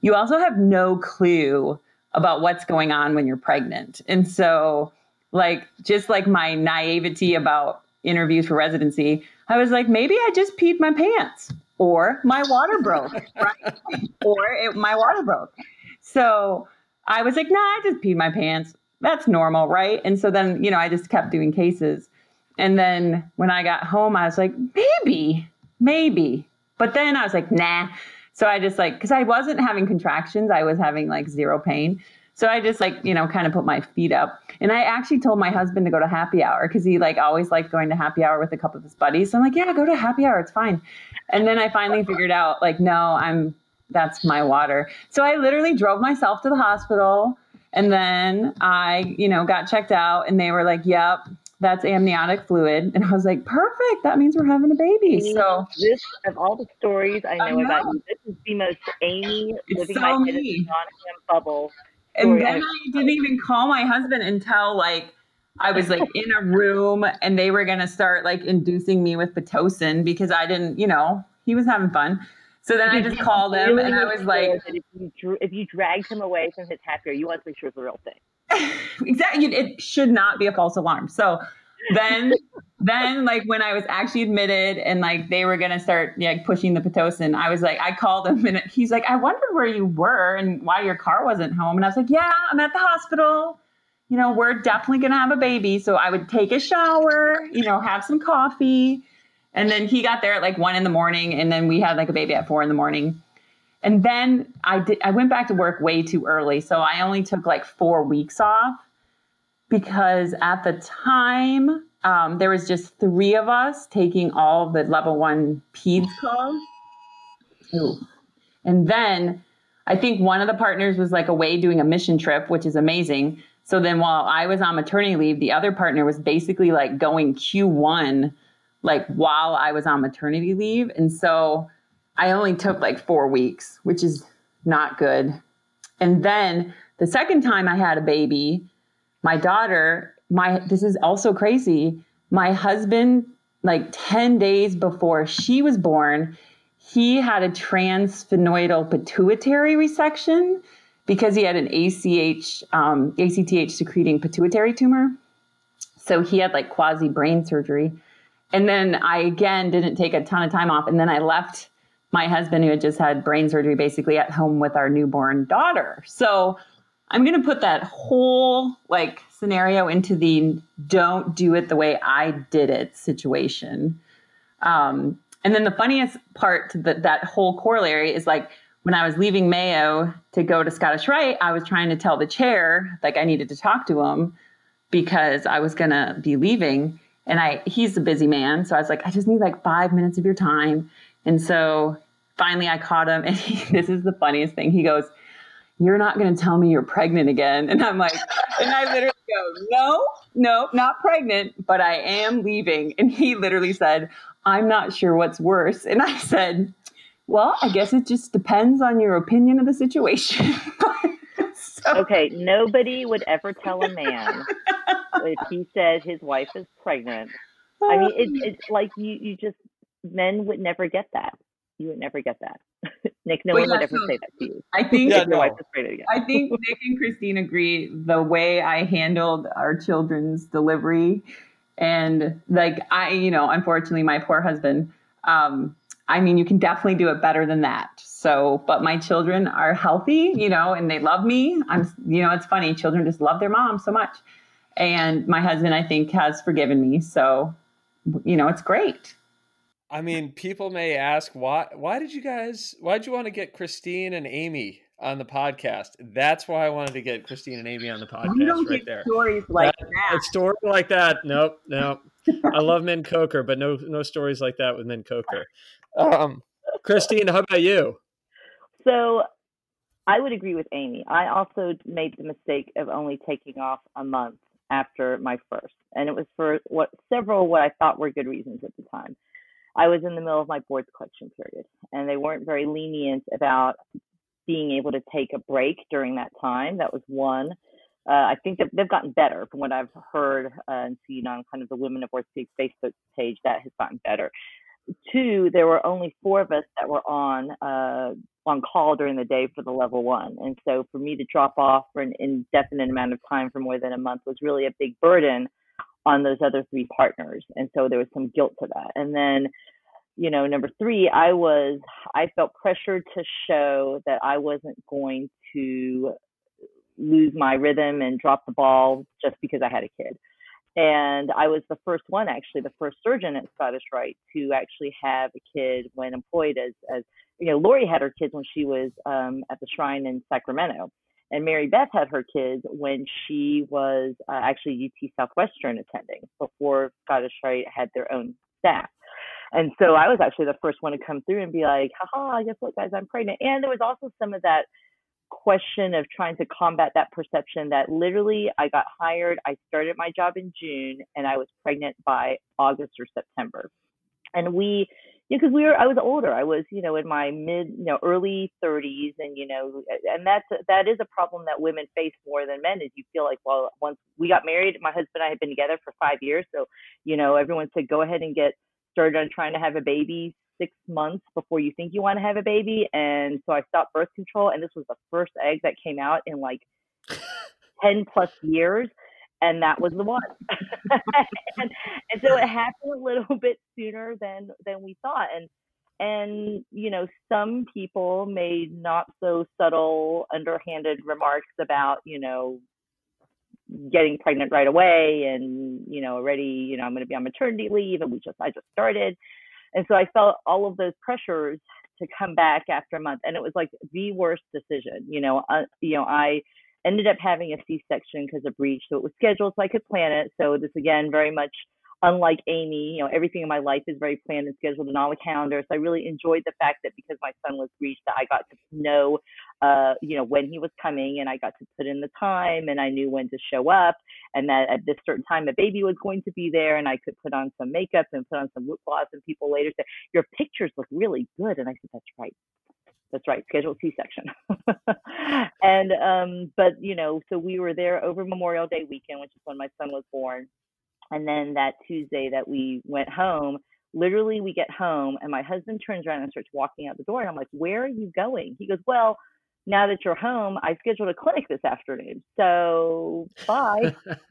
You also have no clue about what's going on when you're pregnant. And so, like just like my naivety about interviews for residency, I was like, maybe I just peed my pants, or my water broke, [laughs] right? or it, my water broke. So I was like, nah, I just peed my pants that's normal, right? And so then, you know, I just kept doing cases. And then when I got home, I was like, maybe, maybe. But then I was like, nah. So I just like, because I wasn't having contractions, I was having like zero pain. So I just like, you know, kind of put my feet up. And I actually told my husband to go to happy hour because he like always liked going to happy hour with a couple of his buddies. So I'm like, yeah, go to happy hour. It's fine. And then I finally figured out like, no, I'm, that's my water. So I literally drove myself to the hospital. And then I, you know, got checked out and they were like, yep, that's amniotic fluid. And I was like, perfect. That means we're having a baby. So this of all the stories I know, I know. about you, this is the most Amy it's living so my me. bubble. And then I didn't even call my husband until like I was like in a room and they were gonna start like inducing me with Pitocin because I didn't, you know, he was having fun. So then I just called him and I was like, if you, drew, if you dragged him away from his happy you want to make sure it's the real thing. [laughs] exactly. It should not be a false alarm. So then, [laughs] then like when I was actually admitted and like they were going to start like pushing the Pitocin, I was like, I called him and [laughs] he's like, I wondered where you were and why your car wasn't home. And I was like, yeah, I'm at the hospital. You know, we're definitely going to have a baby. So I would take a shower, you know, have some coffee and then he got there at like one in the morning, and then we had like a baby at four in the morning. And then I did I went back to work way too early. So I only took like four weeks off because at the time um, there was just three of us taking all the level one peds calls. Ooh. And then I think one of the partners was like away doing a mission trip, which is amazing. So then while I was on maternity leave, the other partner was basically like going Q1 like while I was on maternity leave. And so I only took like four weeks, which is not good. And then the second time I had a baby, my daughter, my this is also crazy. My husband, like 10 days before she was born, he had a transsphenoidal pituitary resection because he had an ACH, um, ACTH secreting pituitary tumor. So he had like quasi brain surgery. And then I again didn't take a ton of time off. And then I left my husband, who had just had brain surgery, basically at home with our newborn daughter. So I'm going to put that whole like scenario into the don't do it the way I did it situation. Um, and then the funniest part to the, that whole corollary is like when I was leaving Mayo to go to Scottish Rite, I was trying to tell the chair like I needed to talk to him because I was going to be leaving and I he's a busy man, so I was like, I just need like five minutes of your time. And so finally, I caught him, [laughs] and he, this is the funniest thing. He goes, "You're not going to tell me you're pregnant again?" And I'm like, and I literally go, "No, no, not pregnant, but I am leaving." And he literally said, "I'm not sure what's worse." And I said, "Well, I guess it just depends on your opinion of the situation." [laughs] [laughs] So. Okay, nobody would ever tell a man if he said his wife is pregnant. I mean, it's it's like you you just men would never get that. You would never get that. [laughs] Nick, no well, one yeah, would ever so say that to you. I think yeah, no. I think Nick and Christine agree. The way I handled our children's delivery, and like I, you know, unfortunately, my poor husband. Um, I mean, you can definitely do it better than that. So, but my children are healthy, you know, and they love me. I'm, you know, it's funny. Children just love their mom so much. And my husband, I think, has forgiven me. So, you know, it's great. I mean, people may ask why why did you guys why did you want to get Christine and Amy on the podcast? That's why I wanted to get Christine and Amy on the podcast right there. Stories like that, that. A story like that. Nope, nope. I [laughs] love Min Coker, but no no stories like that with Min Coker. [laughs] Um, Christine, how about you? So I would agree with Amy. I also made the mistake of only taking off a month after my first, and it was for what several what I thought were good reasons at the time. I was in the middle of my boards collection period, and they weren't very lenient about being able to take a break during that time. That was one. Uh, I think that they've gotten better from what I've heard uh, and seen on kind of the Women of Orthopedics Facebook page. That has gotten better. Two, there were only four of us that were on uh, on call during the day for the level one, and so for me to drop off for an indefinite amount of time for more than a month was really a big burden on those other three partners. And so there was some guilt to that. And then, you know, number three, I was, I felt pressured to show that I wasn't going to lose my rhythm and drop the ball just because I had a kid. And I was the first one, actually, the first surgeon at Scottish Rite to actually have a kid when employed as, as you know, Lori had her kids when she was um, at the shrine in Sacramento. And Mary Beth had her kids when she was uh, actually UT Southwestern attending before Scottish Rite had their own staff. And so I was actually the first one to come through and be like, haha, guess what, guys, I'm pregnant. And there was also some of that question of trying to combat that perception that literally I got hired, I started my job in June, and I was pregnant by August or September. And we because we were I was older. I was, you know, in my mid, you know, early 30s, and you know, and that's that is a problem that women face more than men. Is you feel like, well, once we got married, my husband and I had been together for five years, so you know, everyone said go ahead and get started on trying to have a baby six months before you think you want to have a baby, and so I stopped birth control, and this was the first egg that came out in like [laughs] 10 plus years and that was the one. [laughs] and, and so it happened a little [laughs] bit sooner than than we thought. And and you know, some people made not so subtle, underhanded remarks about you know getting pregnant right away and you know already you know i'm going to be on maternity leave and we just i just started and so i felt all of those pressures to come back after a month and it was like the worst decision you know uh, you know i ended up having a C-section because of breech, so it was scheduled so I could plan it. So this again, very much unlike Amy, you know, everything in my life is very planned and scheduled and on the calendar. So I really enjoyed the fact that because my son was breached, that I got to know, uh, you know, when he was coming and I got to put in the time and I knew when to show up and that at this certain time a baby was going to be there and I could put on some makeup and put on some lip gloss and people later said, your pictures look really good. And I said, that's right. That's right, scheduled C-section. [laughs] and um, but you know, so we were there over Memorial Day weekend, which is when my son was born. And then that Tuesday that we went home, literally we get home and my husband turns around and starts walking out the door and I'm like, "Where are you going?" He goes, "Well, now that you're home, I scheduled a clinic this afternoon. So, bye." [laughs]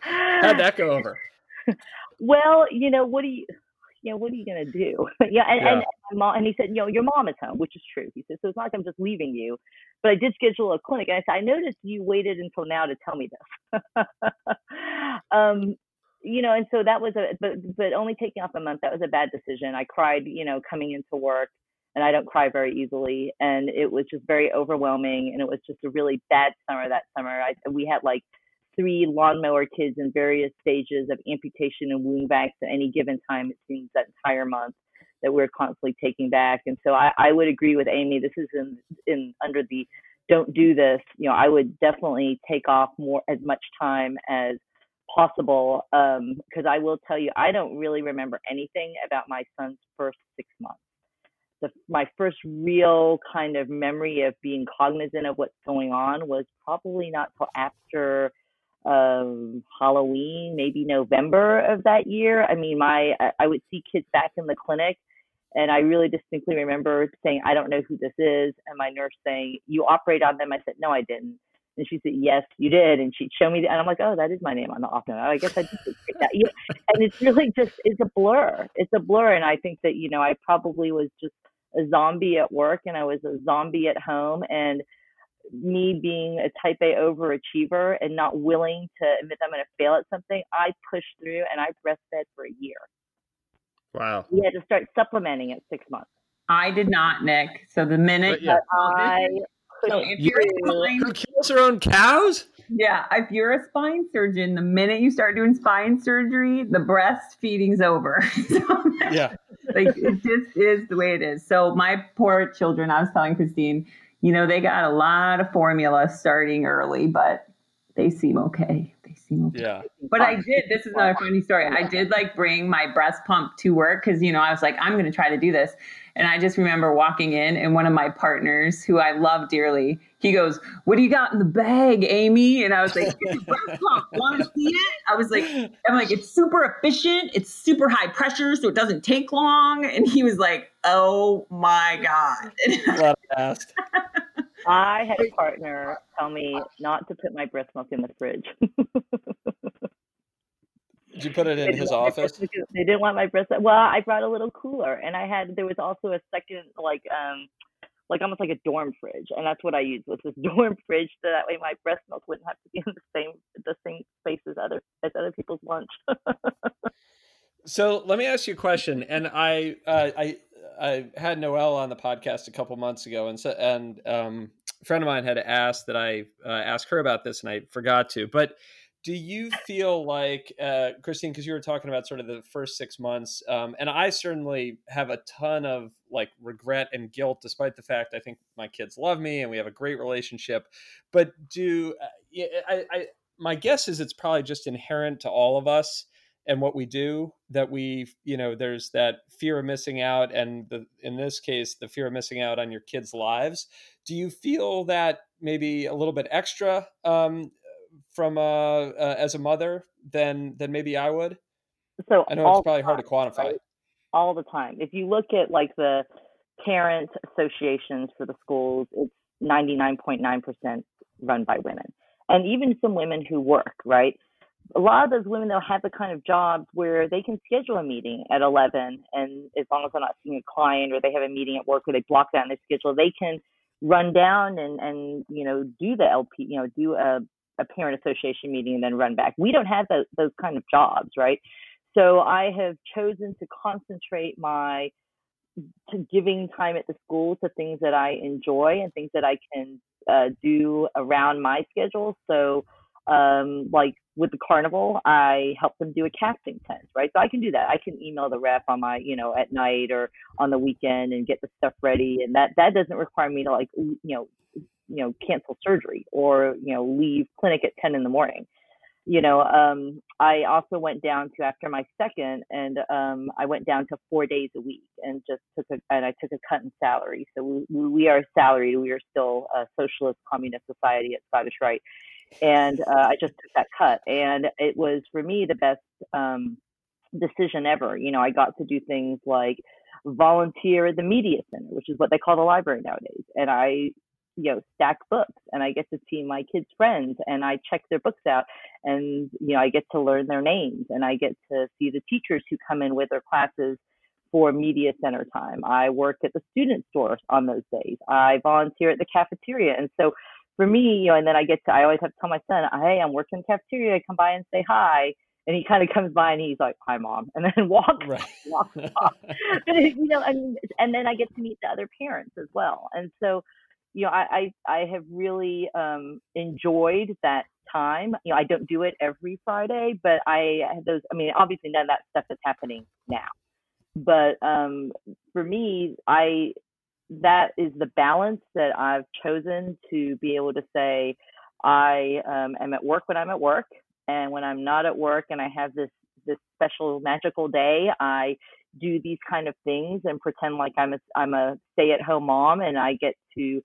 How'd that go over? [laughs] well, you know, what do you you know, what are you going to do? [laughs] yeah, and, yeah. And, mom, and he said, you know, your mom is home, which is true. He said, so it's not like I'm just leaving you, but I did schedule a clinic. And I said, I noticed you waited until now to tell me this. [laughs] um, you know, and so that was a, but, but only taking off a month, that was a bad decision. I cried, you know, coming into work and I don't cry very easily. And it was just very overwhelming. And it was just a really bad summer that summer. I, we had like three lawnmower kids in various stages of amputation and wound vacs at any given time. It seems that entire month that we're constantly taking back. And so I, I would agree with Amy. This is in, in under the don't do this. You know, I would definitely take off more as much time as possible because um, I will tell you, I don't really remember anything about my son's first six months. the my first real kind of memory of being cognizant of what's going on was probably not till after um, Halloween, maybe November of that year. I mean, my I would see kids back in the clinic, and I really distinctly remember saying, "I don't know who this is," and my nurse saying, "You operate on them." I said, "No, I didn't." And she said, "Yes, you did." And she'd show me, the, and I'm like, "Oh, that is my name on the op note. I guess I just did that." And it's really just it's a blur. It's a blur, and I think that you know I probably was just a zombie at work, and I was a zombie at home, and me being a type A overachiever and not willing to admit that I'm going to fail at something, I pushed through and I breastfed for a year. Wow. We had to start supplementing at six months. I did not, Nick. So the minute yeah. I so if you're spine, who kills her own cows? Yeah, if you're a spine surgeon, the minute you start doing spine surgery, the breastfeeding's over. [laughs] so yeah, like it just is the way it is. So my poor children, I was telling Christine, you know, they got a lot of formula starting early, but they seem okay. They seem okay. Yeah. But I did. This is another funny story. I did like bring my breast pump to work because you know I was like I'm going to try to do this, and I just remember walking in and one of my partners who I love dearly, he goes, "What do you got in the bag, Amy?" And I was like, breast pump. Want to see it?" I was like, "I'm like it's super efficient. It's super high pressure, so it doesn't take long." And he was like, "Oh my god." [laughs] Glad I asked. I had a partner tell me not to put my breast milk in the fridge. Did you put it in his office? They didn't want my breast. Well, I brought a little cooler, and I had there was also a second like um like almost like a dorm fridge, and that's what I used was this [laughs] dorm fridge, so that way my breast milk wouldn't have to be in the same the same space as other as other people's lunch. [laughs] so let me ask you a question, and I uh, I I had Noel on the podcast a couple months ago, and so and um, a friend of mine had asked that I uh, ask her about this, and I forgot to. But do you feel like uh, Christine, because you were talking about sort of the first six months, um, and I certainly have a ton of like regret and guilt, despite the fact I think my kids love me and we have a great relationship. But do uh, I, I my guess is it's probably just inherent to all of us and what we do that we you know there's that fear of missing out and the in this case the fear of missing out on your kids lives do you feel that maybe a little bit extra um, from uh, uh, as a mother than than maybe i would. So i know it's probably hard to quantify right? all the time. If you look at like the parent associations for the schools it's 99.9% run by women. And even some women who work right? A lot of those women they'll have the kind of jobs where they can schedule a meeting at 11 and as long as they're not seeing a client or they have a meeting at work where they block that in their schedule they can run down and and you know do the lp you know do a, a parent association meeting and then run back we don't have those, those kind of jobs right so i have chosen to concentrate my to giving time at the school to things that i enjoy and things that i can uh, do around my schedule so um, like with the carnival, I help them do a casting tent, right? So I can do that. I can email the rep on my, you know, at night or on the weekend and get the stuff ready, and that that doesn't require me to like, you know, you know, cancel surgery or you know leave clinic at ten in the morning. You know, um, I also went down to after my second, and um, I went down to four days a week, and just took a and I took a cut in salary. So we we are salaried. We are still a socialist communist society at Scottish Rite and uh, I just took that cut, and it was for me the best um, decision ever. You know, I got to do things like volunteer at the media center, which is what they call the library nowadays, and I you know stack books and i get to see my kids friends and i check their books out and you know i get to learn their names and i get to see the teachers who come in with their classes for media center time i work at the student store on those days i volunteer at the cafeteria and so for me, you know, and then I get to, I always have to tell my son, hey, I'm working in the cafeteria. Come by and say hi. And he kind of comes by and he's like, hi, mom. And then [laughs] walks, right. walks off. [laughs] [laughs] you know, and, and then I get to meet the other parents as well. And so, you know, I, I, I have really um, enjoyed that time. You know, I don't do it every Friday, but I those, I mean, obviously none of that stuff is happening now. But um, for me, I that is the balance that I've chosen to be able to say I um, am at work when I'm at work, and when I'm not at work and I have this this special magical day, I do these kind of things and pretend like I'm a I'm a stay at home mom and I get to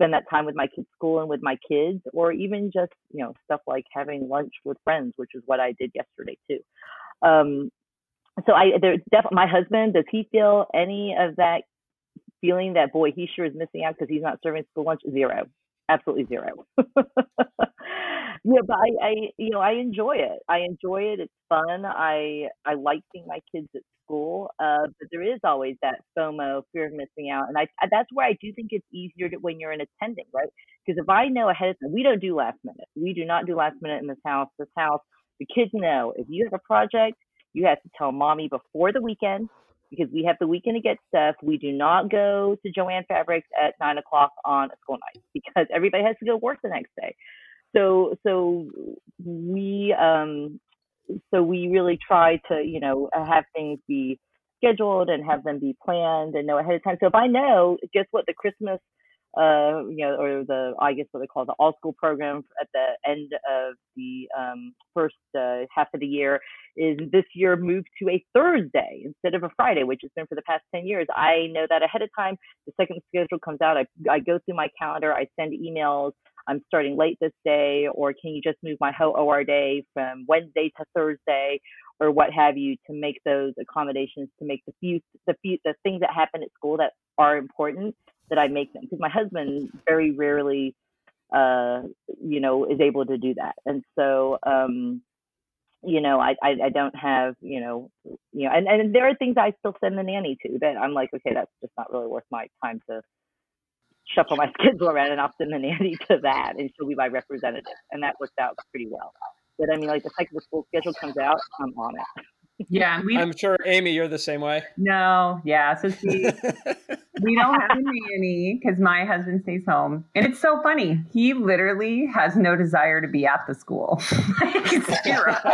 spend that time with my kids' school and with my kids, or even just you know stuff like having lunch with friends, which is what I did yesterday too. Um, so I there's definitely my husband. Does he feel any of that feeling that boy he sure is missing out because he's not serving school lunch? Zero, absolutely zero. [laughs] yeah, but I, I you know I enjoy it. I enjoy it. It's fun. I I like seeing my kids at school, uh, but there is always that FOMO, fear of missing out, and I that's where I do think it's easier to, when you're in attending, right? Because if I know ahead of time, we don't do last minute. We do not do last minute in this house. This house, the kids know if you have a project, you have to tell mommy before the weekend because we have the weekend to get stuff. We do not go to Jo-Ann Fabrics at nine o'clock on a school night [laughs] because everybody has to go work the next day. So so we um so we really try to, you know, uh, have things be scheduled and have them be planned and know ahead of time. So if I know, guess what, the Christmas, uh, you know, or the I guess what they call the all school program at the end of the um, first uh, half of the year is this year moved to a Thursday instead of a Friday, which has been for the past 10 years. I know that ahead of time. The second schedule comes out, I, I go through my calendar, I send emails, I'm starting late this day, or can you just move my whole OR day from Wednesday to Thursday, or what have you, to make those accommodations to make the few the few the things that happen at school that are important that I make them because my husband very rarely, uh, you know, is able to do that, and so. Um, you know, I, I, I don't have, you know, you know, and, and there are things I still send the nanny to that I'm like, okay, that's just not really worth my time to shuffle my [laughs] schedule around and I'll send the nanny to that and she'll be my representative. And that worked out pretty well. But I mean, like the second the school schedule comes out, I'm on it. Yeah, we, I'm sure Amy, you're the same way. No, yeah. So see, [laughs] we don't have a nanny because my husband stays home, and it's so funny. He literally has no desire to be at the school. [laughs] like, zero. [laughs]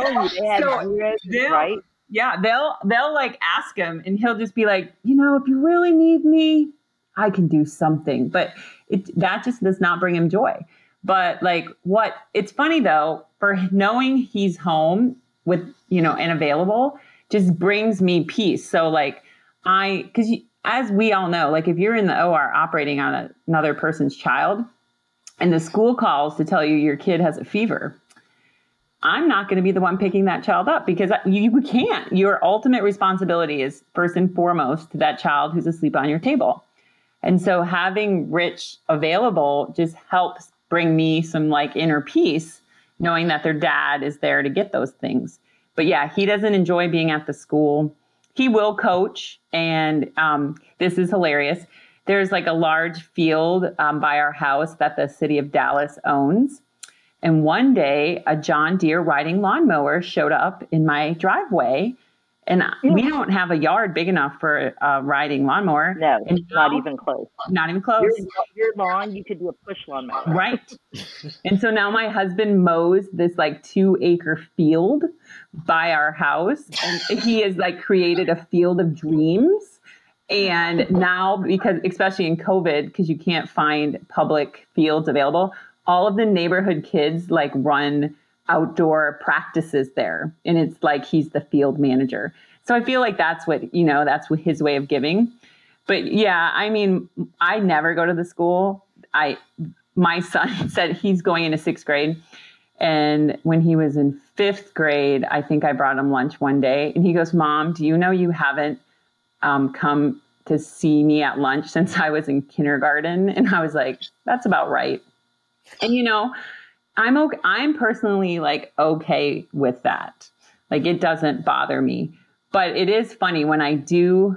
Oh, so, right? Yeah, they'll they'll like ask him, and he'll just be like, you know, if you really need me, I can do something. But it that just does not bring him joy. But like what it's funny though, for knowing he's home with, you know, and available just brings me peace. So like I because as we all know, like if you're in the OR operating on a, another person's child and the school calls to tell you your kid has a fever, I'm not going to be the one picking that child up because you, you can't. Your ultimate responsibility is first and foremost to that child who's asleep on your table. And so having Rich available just helps bring me some like inner peace, knowing that their dad is there to get those things. But yeah, he doesn't enjoy being at the school. He will coach, and um, this is hilarious. There's like a large field um, by our house that the city of Dallas owns. And one day, a John Deere riding lawnmower showed up in my driveway and we don't have a yard big enough for a riding lawnmower. No, and not even close. Not even close. Your, your lawn, you could do a push lawnmower. Right. [laughs] and so now my husband mows this like two acre field by our house. And he has like created a field of dreams. And now, because especially in COVID, because you can't find public fields available, all of the neighborhood kids like run outdoor practices there. And it's like he's the field manager. So I feel like that's what, you know, that's his way of giving. But yeah, I mean, I never go to the school. I, my son [laughs] said he's going into sixth grade. And when he was in fifth grade, I think I brought him lunch one day. And he goes, Mom, do you know you haven't um, come to see me at lunch since I was in kindergarten? And I was like, That's about right. And you know, I'm okay. I'm personally like okay with that. Like it doesn't bother me. But it is funny when I do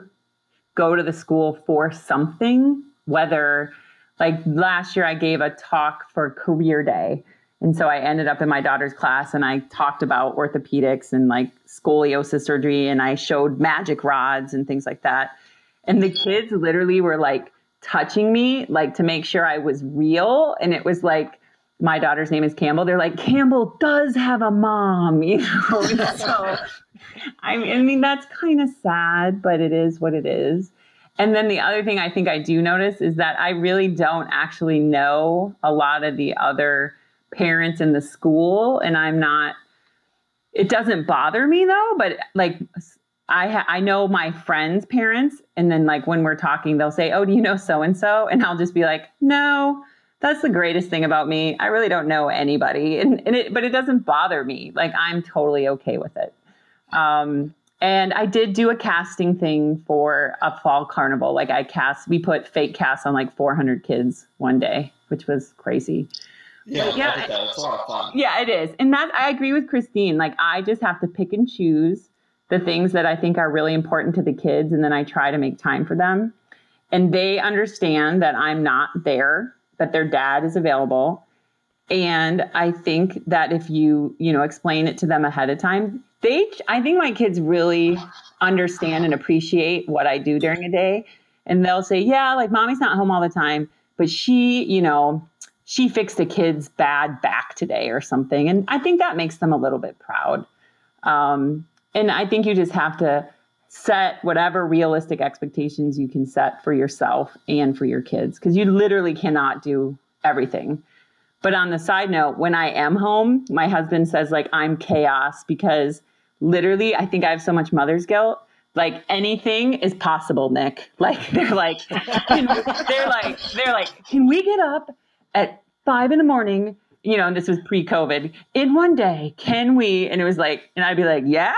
go to the school for something, whether like last year I gave a talk for career day. And so I ended up in my daughter's class and I talked about orthopedics and like scoliosis surgery and I showed MAGEC rods and things like that. And the kids literally were like touching me like to make sure I was real and it was like my daughter's name is Campbell, they're like, Campbell does have a mom, [laughs] you know? so, I mean, that's kind of sad, but it is what it is. And then the other thing I think I do notice is that I really don't actually know a lot of the other parents in the school. And I'm not, it doesn't bother me though, but like I ha- I know my friends' parents, and then like when we're talking, they'll say, "Oh, do you know so and so?" And I'll just be like, "No." That's the greatest thing about me. I really don't know anybody, [laughs] and, and it, but it doesn't bother me. Like I'm totally okay with it. Um, and I did do a casting thing for a fall carnival. Like I cast, we put fake casts on like 400 kids one day, which was crazy. Yeah, yeah, it's a lot of fun. Yeah, it is. And that I agree with Christine. Like I just have to pick and choose the things that I think are really important to the kids, and then I try to make time for them. And they understand that I'm not there, that their dad is available. And I think that if you, you know, explain it to them ahead of time, they I think my kids really understand and appreciate what I do during a day. And they'll say, Yeah, like mommy's not home all the time, but she, you know, she fixed a kid's bad back today or something. And I think that makes them a little bit proud. Um, and I think you just have to set whatever realistic expectations you can set for yourself and for your kids because you literally cannot do everything. But on the side note, when I am home, my husband says like I'm chaos because literally I think I have so much mother's guilt. Like anything is possible, Nick. [laughs] Like they're like they're like they're like, can we get up at five in the morning? You know, and this was pre-COVID. In one day, can we? And it was like, and I'd be like, yeah,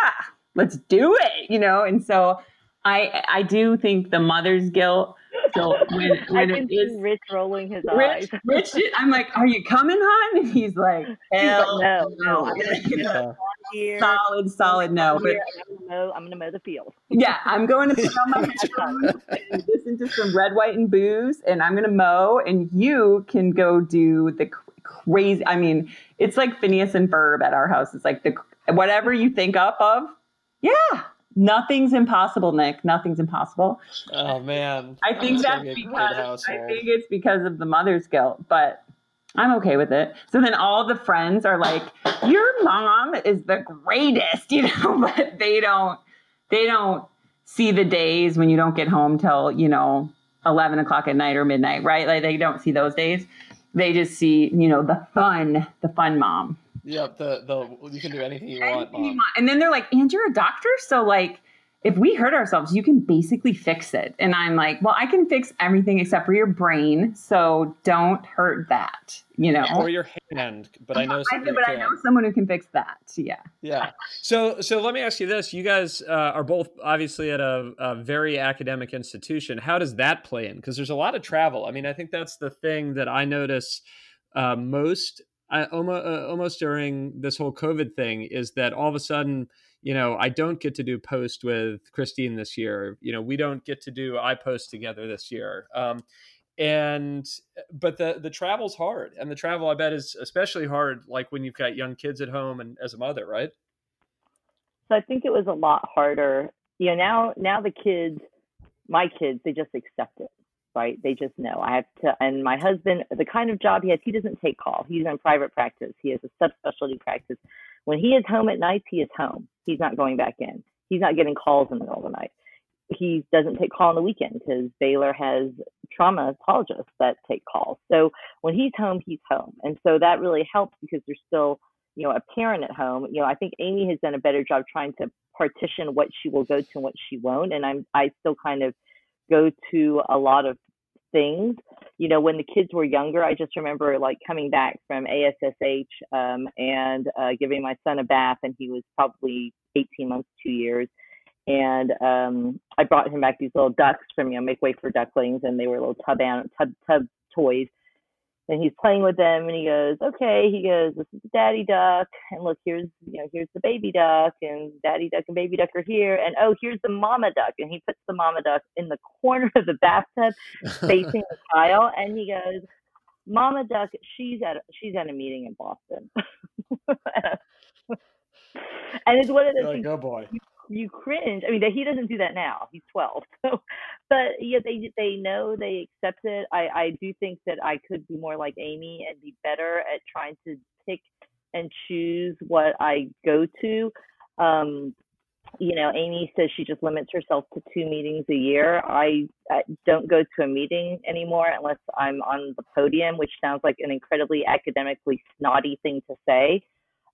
let's do it. You know, and so I I do think the mother's guilt so when, [laughs] when I can see Rich rolling his Rich, eyes. Rich, I'm like, "Are you coming, hon?" And he's like, [laughs] "Hell no, no." no. [laughs] Here, solid, solid no. But I'm gonna, mow, I'm gonna mow the field. Yeah, I'm going to put on my headphones and listen to some red, white, and booze, and I'm gonna mow, and you can go do the crazy. I mean, it's like Phineas and Ferb at our house. It's like the whatever you think up of. Yeah, Nothing's impossible, Nick. Nothing's impossible. Oh man. I think that's, that's because I think it's because of the mother's guilt, but I'm okay with it. So then all the friends are like, "Your mom is the greatest," [laughs] you know, but they don't they don't see the days when you don't get home till you know 11 o'clock at night or midnight, right? Like they don't see those days. They just see you know the fun, the fun mom. Yep, the the you can do anything you anything want, mom. You want. And then they're like, "And you're a doctor, so like." If we hurt ourselves, you can basically fix it. And I'm like, well, I can fix everything except for your brain. So don't hurt that, you know? Or your hand. But I know I, but I know someone who can fix that. Yeah. Yeah. So, so let me ask you this. You guys uh, are both obviously at a, a very academic institution. How does that play in? Because there's a lot of travel. I mean, I think that's the thing that I notice uh, most I, almost, uh, almost during this whole COVID thing is that all of a sudden, you know, I don't get to do post with Christine this year. You know, we don't get to do IPOS together this year. Um, and but the the travel's hard, and the travel I bet is especially hard, like when you've got young kids at home and as a mother, right? So I think it was a lot harder. You know, now now the kids, my kids, they just accept it right? They just know. I have to, and my husband, the kind of job he has, he doesn't take call. He's in private practice. He has a subspecialty practice. When he is home at night, he is home. He's not going back in. He's not getting calls in the middle of the night. He doesn't take call on the weekend because Baylor has traumatologists that take calls. So when he's home, he's home. And so that really helps because there's still, you know, a parent at home. You know, I think Amy has done a better job trying to partition what she will go to and what she won't. And I'm I still kind of go to a lot of things. You know, when the kids were younger, I just remember like coming back from ASSH um, and uh, giving my son a bath, and he was probably 18 months, two years. And um, I brought him back these little ducks from you know Make Way for Ducklings, and they were little tub an- tub tub toys and he's playing with them and he goes okay he goes this is the daddy duck and look here's you know here's the baby duck and daddy duck and baby duck are here and oh here's the mama duck and he puts the mama duck in the corner of the bathtub facing the tile and he goes mama duck she's at she's at a meeting in boston. [laughs] And it's one of those like, things, oh boy. you cringe. I mean, he doesn't do that now. He's 12. [laughs] So, but yeah, they they know they accept it. I I do think that I could be more like Amy and be better at trying to pick and choose what I go to. Um, you know, Amy says she just limits herself to two meetings a year. I, I don't go to a meeting anymore unless I'm on the podium, which sounds like an incredibly academically snotty thing to say.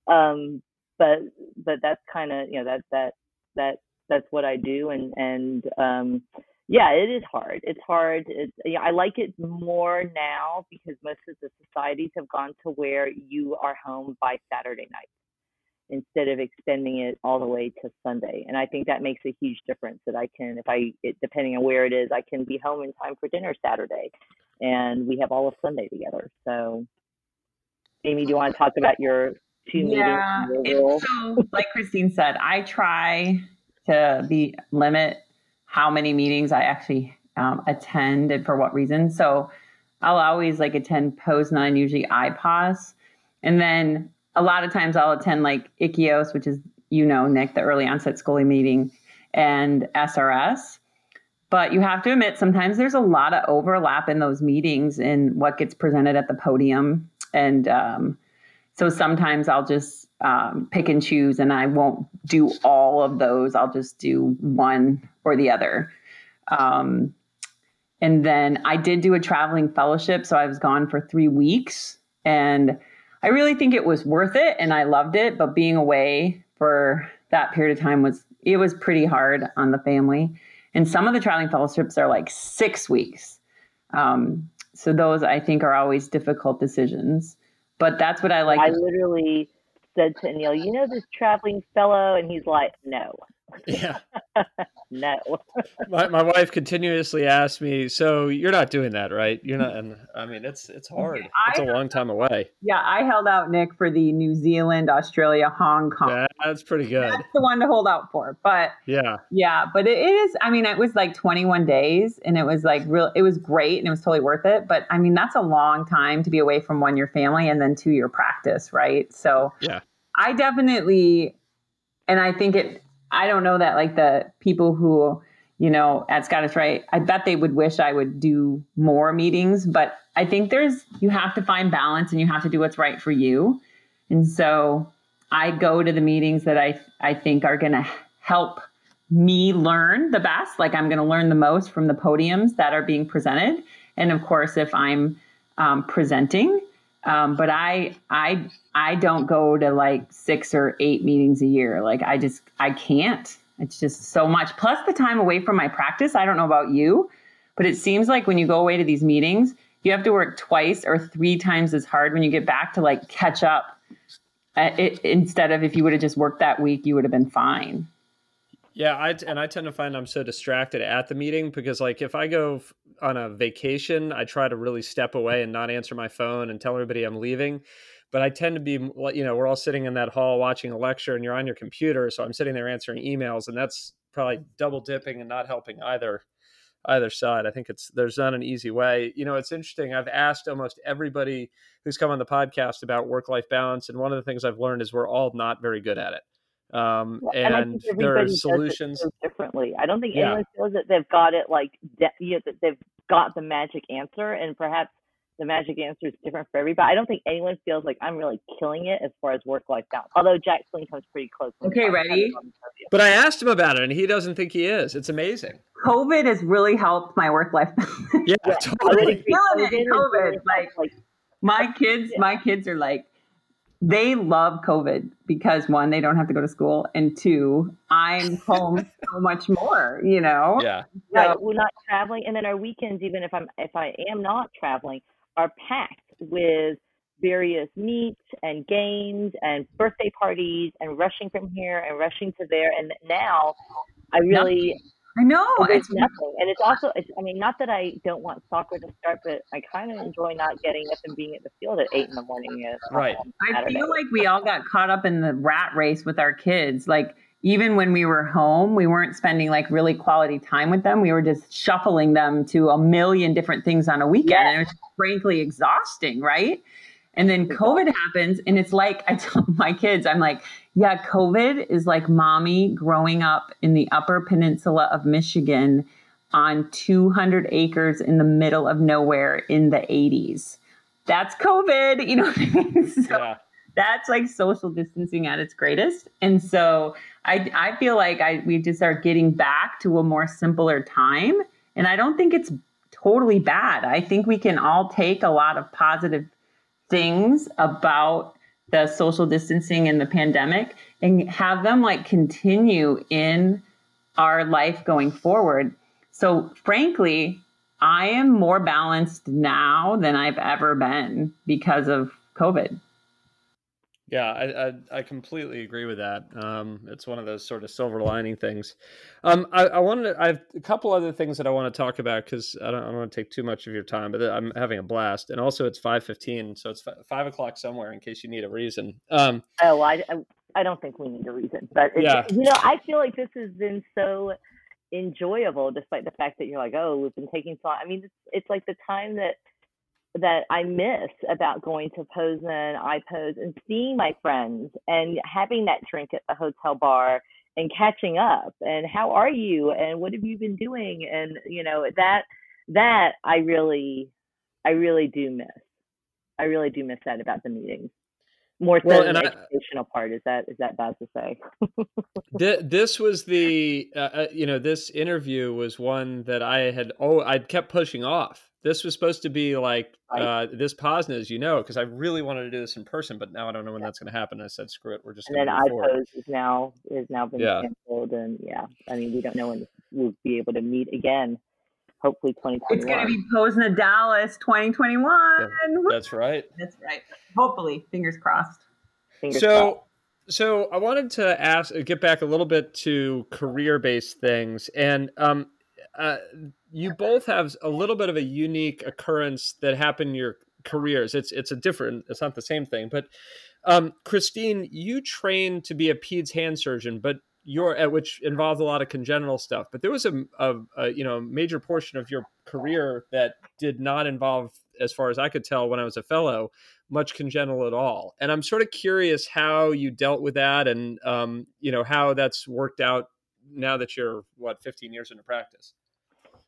Um, but but that's kind of you know that that that that's what I do, and and um, yeah, it is hard. It's hard. It's yeah, I like it more now because most of the societies have gone to where you are home by Saturday night instead of extending it all the way to Sunday. And I think that makes a huge difference that I can, if I, it, depending on where it is, I can be home in time for dinner Saturday and we have all of Sunday together. So, Amy, do you want to talk about your two yeah? So, like Christine said, I try to be limit how many meetings I actually um, attend and for what reason. So, I'll always like attend Posna, usually IPOS. And then a lot of times I'll attend like ICEOS, which is, you know, Nick, the early onset SCOLI meeting, and SRS. But you have to admit, sometimes there's a lot of overlap in those meetings in what gets presented at the podium. And um, so sometimes I'll just um, pick and choose and I won't do all of those. I'll just do one or the other. Um, and then I did do a traveling fellowship. So I was gone for three weeks. And I really think it was worth it and I loved it, but being away for that period of time was it was pretty hard on the family. And some of the traveling fellowships are like six weeks. Um, so those I think are always difficult decisions. But that's what I like. I literally said to Neil, you know this traveling fellow? And he's like, no. Yeah. [laughs] no. [laughs] my my wife continuously asks me, so you're not doing that, right? You're not and I mean it's it's hard. It's a long time away. Yeah, I held out Nick for the New Zealand, Australia, Hong Kong. Yeah, that's pretty good. That's the one to hold out for. But yeah. Yeah, but it is I mean, it was like 21 days and it was like real it was great and it was totally worth it. But I mean, that's a long time to be away from one, your family and then two, your practice, right? So yeah. I definitely and I think it I don't know that like the people who, you know, at Scottish Rite, I bet they would wish I would do more meetings, but I think there's, you have to find balance and you have to do what's right for you. And so I go to the meetings that I, I think are going to help me learn the best. Like I'm going to learn the most from the podiums that are being presented. And of course, if I'm um, presenting, um, but I I I don't go to like six or eight meetings a year. Like I just I can't. It's just so much. Plus the time away from my practice. I don't know about you, but it seems like when you go away to these meetings, you have to work twice or three times as hard when you get back to like catch up. Uh, it, instead of if you would have just worked that week, you would have been fine. Yeah, I and I tend to find I'm so distracted at the meeting because like if I go on a vacation, I try to really step away and not answer my phone and tell everybody I'm leaving. But I tend to be, you know, we're all sitting in that hall watching a lecture and you're on your computer, so I'm sitting there answering emails, and that's probably mm. double dipping and not helping either either side. I think it's there's not an easy way. You know, it's interesting. I've asked almost everybody who's come on the podcast about work life balance, and one of the things I've learned is we're all not very good at it um, and, and there are solutions so differently. I don't think yeah. anyone feels that they've got it like de- you know, that they've got the magic answer, and perhaps the magic answer is different for everybody. I don't think anyone feels like I'm really killing it as far as work life balance. Although Jack Flynn comes pretty close. Okay, ready? But I asked him about it, and he doesn't think he is. It's amazing. COVID has really helped my work life. yeah, yeah, totally. COVID, COVID, like, like my kids, yeah. my kids are like they love COVID because one, they don't have to go to school, and two, I'm [laughs] home so much more. You know. Yeah. So, right. We're not traveling, and then our weekends, even if I'm if I am not traveling, are packed with various meets and games and birthday parties and rushing from here and rushing to there. And now, I really. I know. It's nothing. And it's also, it's, I mean, not that I don't want soccer to start, but I kind of enjoy not getting up and being at the field at eight in the morning. Right. I feel like we all got caught up in the rat race with our kids. Like, even when we were home, we weren't spending like really quality time with them. We were just shuffling them to a million different things on a weekend. Yes. And it was frankly exhausting, right? And then COVID happens, and it's like I tell my kids, I'm like, yeah, COVID is like mommy growing up in the upper peninsula of Michigan on 200 acres in the middle of nowhere in the 80s. That's COVID, you know what I mean? [laughs] So yeah. that's like social distancing at its greatest. And so I, I feel like I we just are getting back to a more simpler time. And I don't think it's totally bad. I think we can all take a lot of positive things about the social distancing and the pandemic and have them like continue in our life going forward. So, frankly, I am more balanced now than I've ever been because of COVID. Yeah, I, I, I completely agree with that. Um, it's one of those sort of silver lining things. Um, I, I wanted to, I have a couple other things that I want to talk about because I don't, I don't want to take too much of your time, but I'm having a blast. And also, it's five fifteen, so it's five o'clock somewhere in case you need a reason. Um, oh, I, I don't think we need a reason, but yeah. you know, I feel like this has been so enjoyable, despite the fact that you're like, oh, we've been taking so. I mean, it's, it's like the time that that I miss about going to Posna, I Pose, and seeing my friends and having that drink at the hotel bar and catching up and how are you and what have you been doing and you know that that I really I really do miss. I really do miss that about the meetings. More so well, than the educational part. Is that is that bad to say? [laughs] this was the uh, uh, you know this interview was one that I had oh I'd kept pushing off this was supposed to be like uh, this Posna, as you know, because I really wanted to do this in person, but now I don't know when yeah. that's going to happen. I said, screw it, we're just. And then IPOS is now is now been yeah. canceled, and yeah, I mean, we don't know when we'll be able to meet again. Hopefully, twenty twenty. It's going to be Posna Dallas, twenty twenty one. That's right. That's right. Hopefully, fingers crossed. Fingers so. Crossed. So I wanted to ask, get back a little bit to career-based things, and um, uh, you both have a little bit of a unique occurrence that happened in your careers. It's it's a different. It's not the same thing. But um, Christine, you trained to be a peds hand surgeon, but your at which involved a lot of congenital stuff. But there was a, a, a you know major portion of your career that did not involve, as far as I could tell when I was a fellow, much congenital at all. And I'm sort of curious how you dealt with that, and um, you know how that's worked out now that you're what 15 years into practice.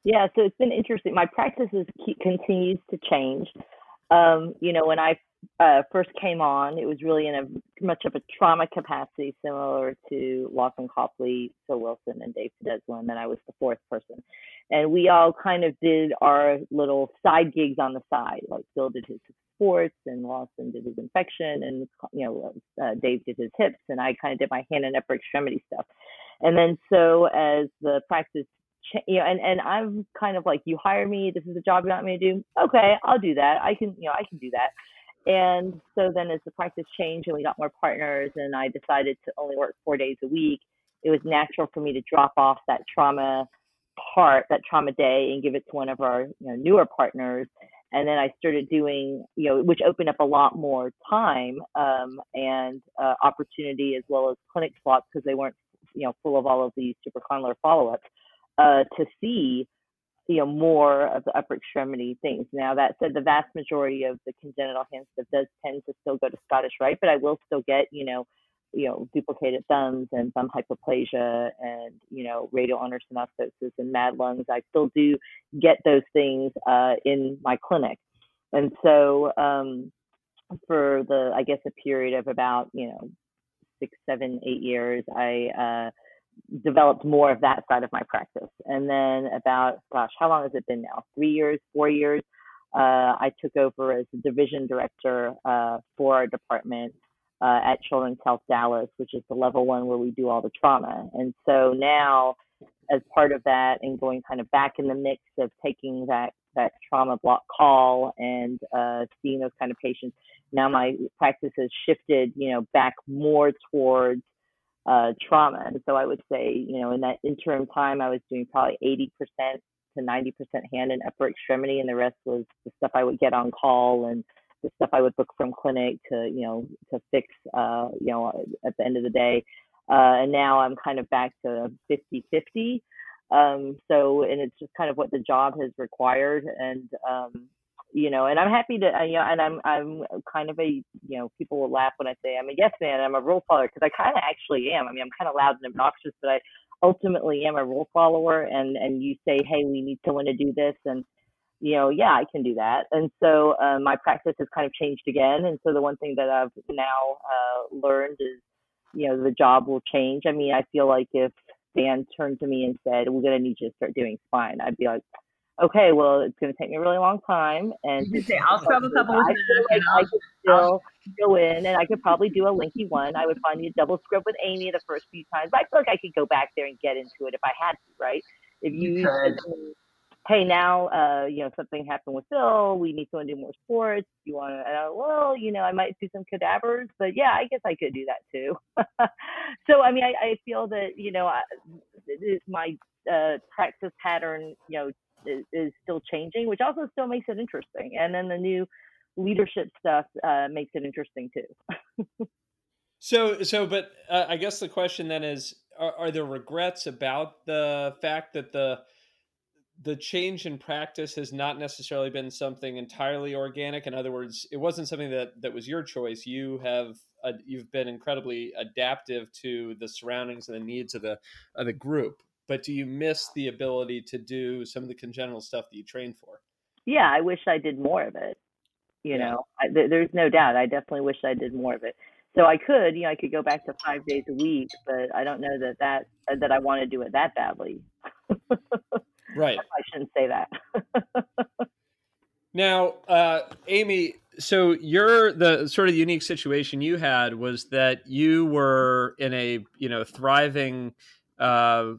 Yeah, so it's been interesting. My practice is, continues to change. Um, you know, when I uh, first came on, it was really in a much of a trauma capacity, similar to Lawson Copley, Phil Wilson, and Dave Podeswa, and I was the fourth person. And we all kind of did our little side gigs on the side. Like Phil did his sports, and Lawson did his infection, and you know, uh, Dave did his hips, and I kind of did my hand and upper extremity stuff. And then so as the practice you know, and and I'm kind of like, you hire me, this is the job you want me to do. Okay, I'll do that. I can, you know, I can do that. And so then as the practice changed and we got more partners, and I decided to only work four days a week, it was natural for me to drop off that trauma part, that trauma day, and give it to one of our you know, newer partners. And then I started doing, you know, which opened up a lot more time um, and uh, opportunity as well as clinic slots because they weren't, you know, full of all of these supracondylar follow-ups uh, to see you know more of the upper extremity things. Now that said, the vast majority of the congenital hand stuff does tend to still go to Scottish Rite, but I will still get you know you know duplicated thumbs and thumb hypoplasia and you know radial ulnar synostosis and Madelung's. I still do get those things uh, in my clinic, and so um, for the I guess a period of about you know six, seven, eight years, I uh, developed more of that side of my practice. And then about, gosh, how long has it been now? Three years, four years. Uh, I took over as the division director uh, for our department uh, at Children's Health Dallas, which is the level one where we do all the trauma. And so now, as part of that, and going kind of back in the mix of taking that that trauma block call and uh, seeing those kind of patients, now my practice has shifted, you know, back more towards uh, trauma. And so I would say, you know, in that interim time, I was doing probably 80% to 90% hand and upper extremity, and the rest was the stuff I would get on call and the stuff I would book from clinic to, you know, to fix, uh, you know, at the end of the day. Uh, and now I'm kind of back to 50 50. Um, so, and it's just kind of what the job has required. And, um, you know, and I'm happy to, uh, you know, and I'm I'm kind of a, you know, people will laugh when I say I'm a yes man. I'm a rule follower because I kind of actually am. I mean, I'm kind of loud and obnoxious, but I ultimately am a rule follower. And and you say, hey, we need someone to do this, and you know, yeah, I can do that. And so uh, my practice has kind of changed again. And so the one thing that I've now uh, learned is, you know, the job will change. I mean, I feel like if Dan turned to me and said, "We're going to need you to start doing spine," I'd be like okay, well, it's going to take me a really long time. And you say, I'll scrub a couple of I feel like I could still go in and I could probably do a Lenke one. I would find a double scrub with Amy the first few times. But I feel like I could go back there and get into it if I had to, right? If you, you said, hey, now, uh, you know, something happened with Phil. We need someone to do more sports. You want to, uh, well, you know, I might do some cadavers, but yeah, I guess I could do that too. [laughs] so, I mean, I, I feel that, you know, I, my uh, practice pattern, you know, is, is still changing, which also still makes it interesting. And then the new leadership stuff uh, makes it interesting too. [laughs] so, so, but uh, I guess the question then is: are, are there regrets about the fact that the the change in practice has not necessarily been something entirely organic. In other words, it wasn't something that that was your choice. You have uh, you've been incredibly adaptive to the surroundings and the needs of the of the group but do you miss the ability to do some of the congenital stuff that you trained for? Yeah, I wish I did more of it. You yeah. know, I, th- there's no doubt. I definitely wish I did more of it. So I could, you know, I could go back to five days a week, but I don't know that that that I want to do it that badly. right. [laughs] I shouldn't say that. now, uh, Amy, so you're the sort of unique situation you had was that you were in a you know thriving uh,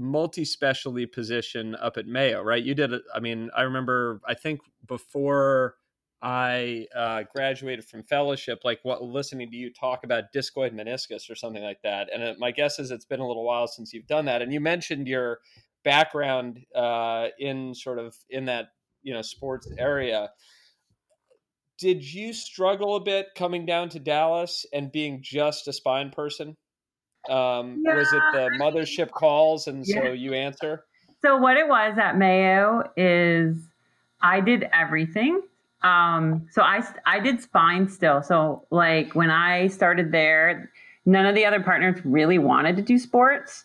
multi-specialty position up at Mayo, right? You did it. I mean, I remember. I think before I uh, graduated from fellowship, like what listening to you talk about discoid meniscus or something like that. And it, my guess is it's been a little while since you've done that. And you mentioned your background uh, in sort of in that you know sports area. Did you struggle a bit coming down to Dallas and being just a spine person? Um, yeah. Was it the mothership calls and yeah. so you answer? So what it was at Mayo is I did everything. Um, so I I did spine still. So like when I started there, none of the other partners really wanted to do sports,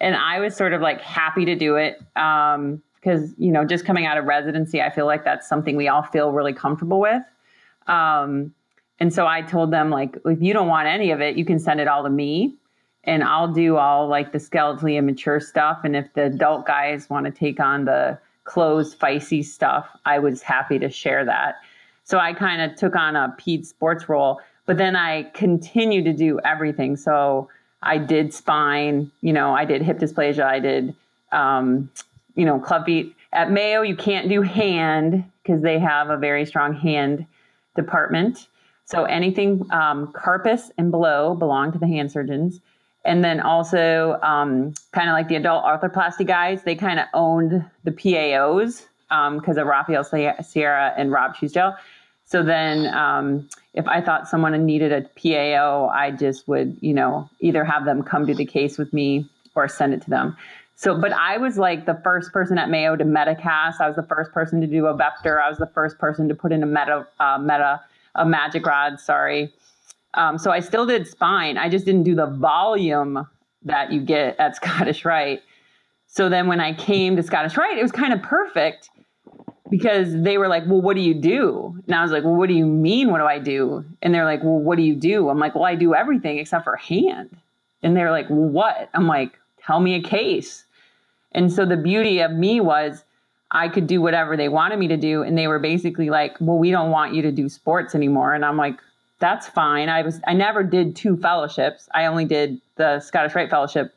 and I was sort of like happy to do it because um, you know just coming out of residency, I feel like that's something we all feel really comfortable with. Um, and so I told them like, if you don't want any of it, you can send it all to me and I'll do all like the skeletally immature stuff. And if the adult guys want to take on the closed, physis stuff, I was happy to share that. So I kind of took on a peds sports role, but then I continued to do everything. So I did spine, you know, I did hip dysplasia, I did, um, you know, club feet. At Mayo, you can't do hand because they have a very strong hand department. So anything um, carpus and below belong to the hand surgeons. And then also, um, kind of like the adult arthroplasty guys, they kind of owned the PAOs because um, of Rafael Sierra and Rob Trousdale. So then, um, if I thought someone needed a PAO, I just would, you know, either have them come do the case with me or send it to them. So, but I was like the first person at Mayo to Mehta cast. I was the first person to do a VEPTR. I was the first person to put in a meta, uh, meta, a MAGEC rod. Sorry. Um, so I still did spine. I just didn't do the volume that you get at [laughs] Scottish Rite. So then when I came to Scottish Rite, it was kind of perfect because they were like, Well, what do you do? And I was like, Well, what do you mean? What do I do? And they're like, Well, what do you do? I'm like, Well, I do everything except for hand. And they're like, Well, what? I'm like, Tell me a case. And so the beauty of me was I could do whatever they wanted me to do. And they were basically like, Well, we don't want you to do sports anymore. And I'm like, that's fine. I was I never did two fellowships. I only did the Scottish Rite Fellowship,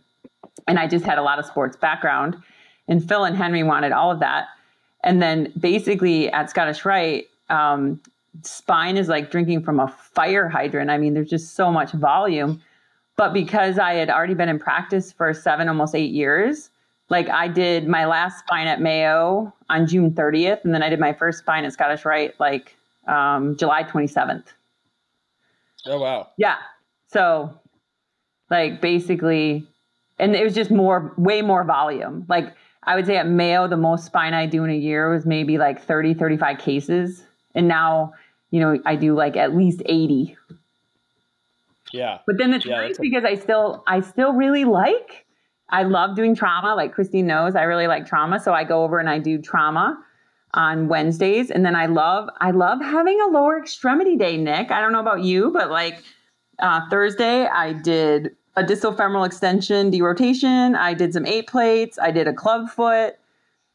and I just had a lot of sports background. And Phil and Henry wanted all of that. And then basically at Scottish Rite, um, spine is like drinking from a fire hydrant. I mean, there's just so much volume. But because I had already been in practice for seven, almost eight years, like I did my last spine at Mayo on June 30th, and then I did my first spine at Scottish Rite like um, July 27th. Oh wow. Yeah. So like basically and it was just more way more volume. Like I would say at Mayo the most spine I do in a year was maybe like 30 35 cases and now you know I do like at least 80. Yeah. But then it's yeah, nice because I still I still really like I love doing trauma like Christine knows I really like trauma so I go over and I do trauma on Wednesdays. And then I love, I love having a lower extremity day, Nick. I don't know about you, but like uh, Thursday, I did a distal femoral extension derotation. I did some eight plates. I did a club foot.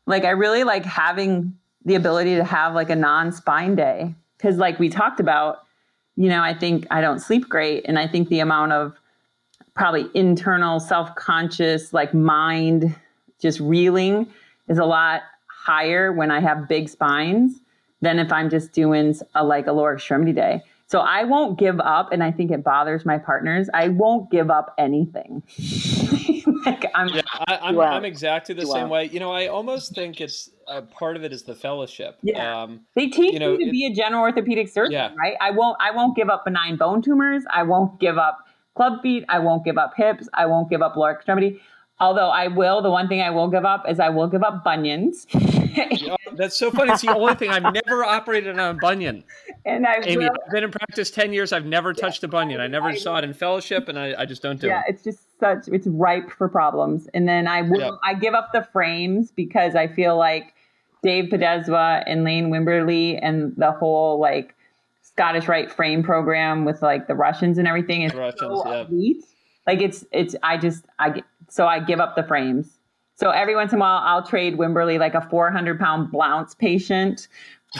Like I really like having the ability to have like a non-spine day because like we talked about, you know, I think I don't sleep great and I think the amount of probably internal self-conscious like mind just reeling is a lot higher when I have big spines than if I'm just doing a like a lower extremity day. So I won't give up, and I think it bothers my partners. I won't give up anything. [laughs] like I'm, yeah, I, am I'm, I'm exactly the same way. You know, I almost think it's uh, part of it is the fellowship. Yeah, um, they teach you, know, you to it, be a general orthopedic surgeon, yeah. right? I won't. I won't give up benign bone tumors. I won't give up club feet. I won't give up hips. I won't give up lower extremity. Although I will, the one thing I will give up is I will give up bunions. [laughs] [laughs] yeah, that's so funny. It's the only thing I've never operated on a bunion. And I Amy, will, I've been in practice ten years. I've never yeah, touched a bunion. I never I, saw it in fellowship, and I, I just don't do yeah, it. Yeah, it's just such it's ripe for problems. And then I will yep. I give up the frames because I feel like Dave Podeswa and Lane Wimberly and the whole like Scottish Rite frame program with like the Russians and everything is Russians, so yeah. elite. Like it's it's I just I get, so I give up the frames. So every once in a while, I'll trade Wimberly like a 400 pound Blount's patient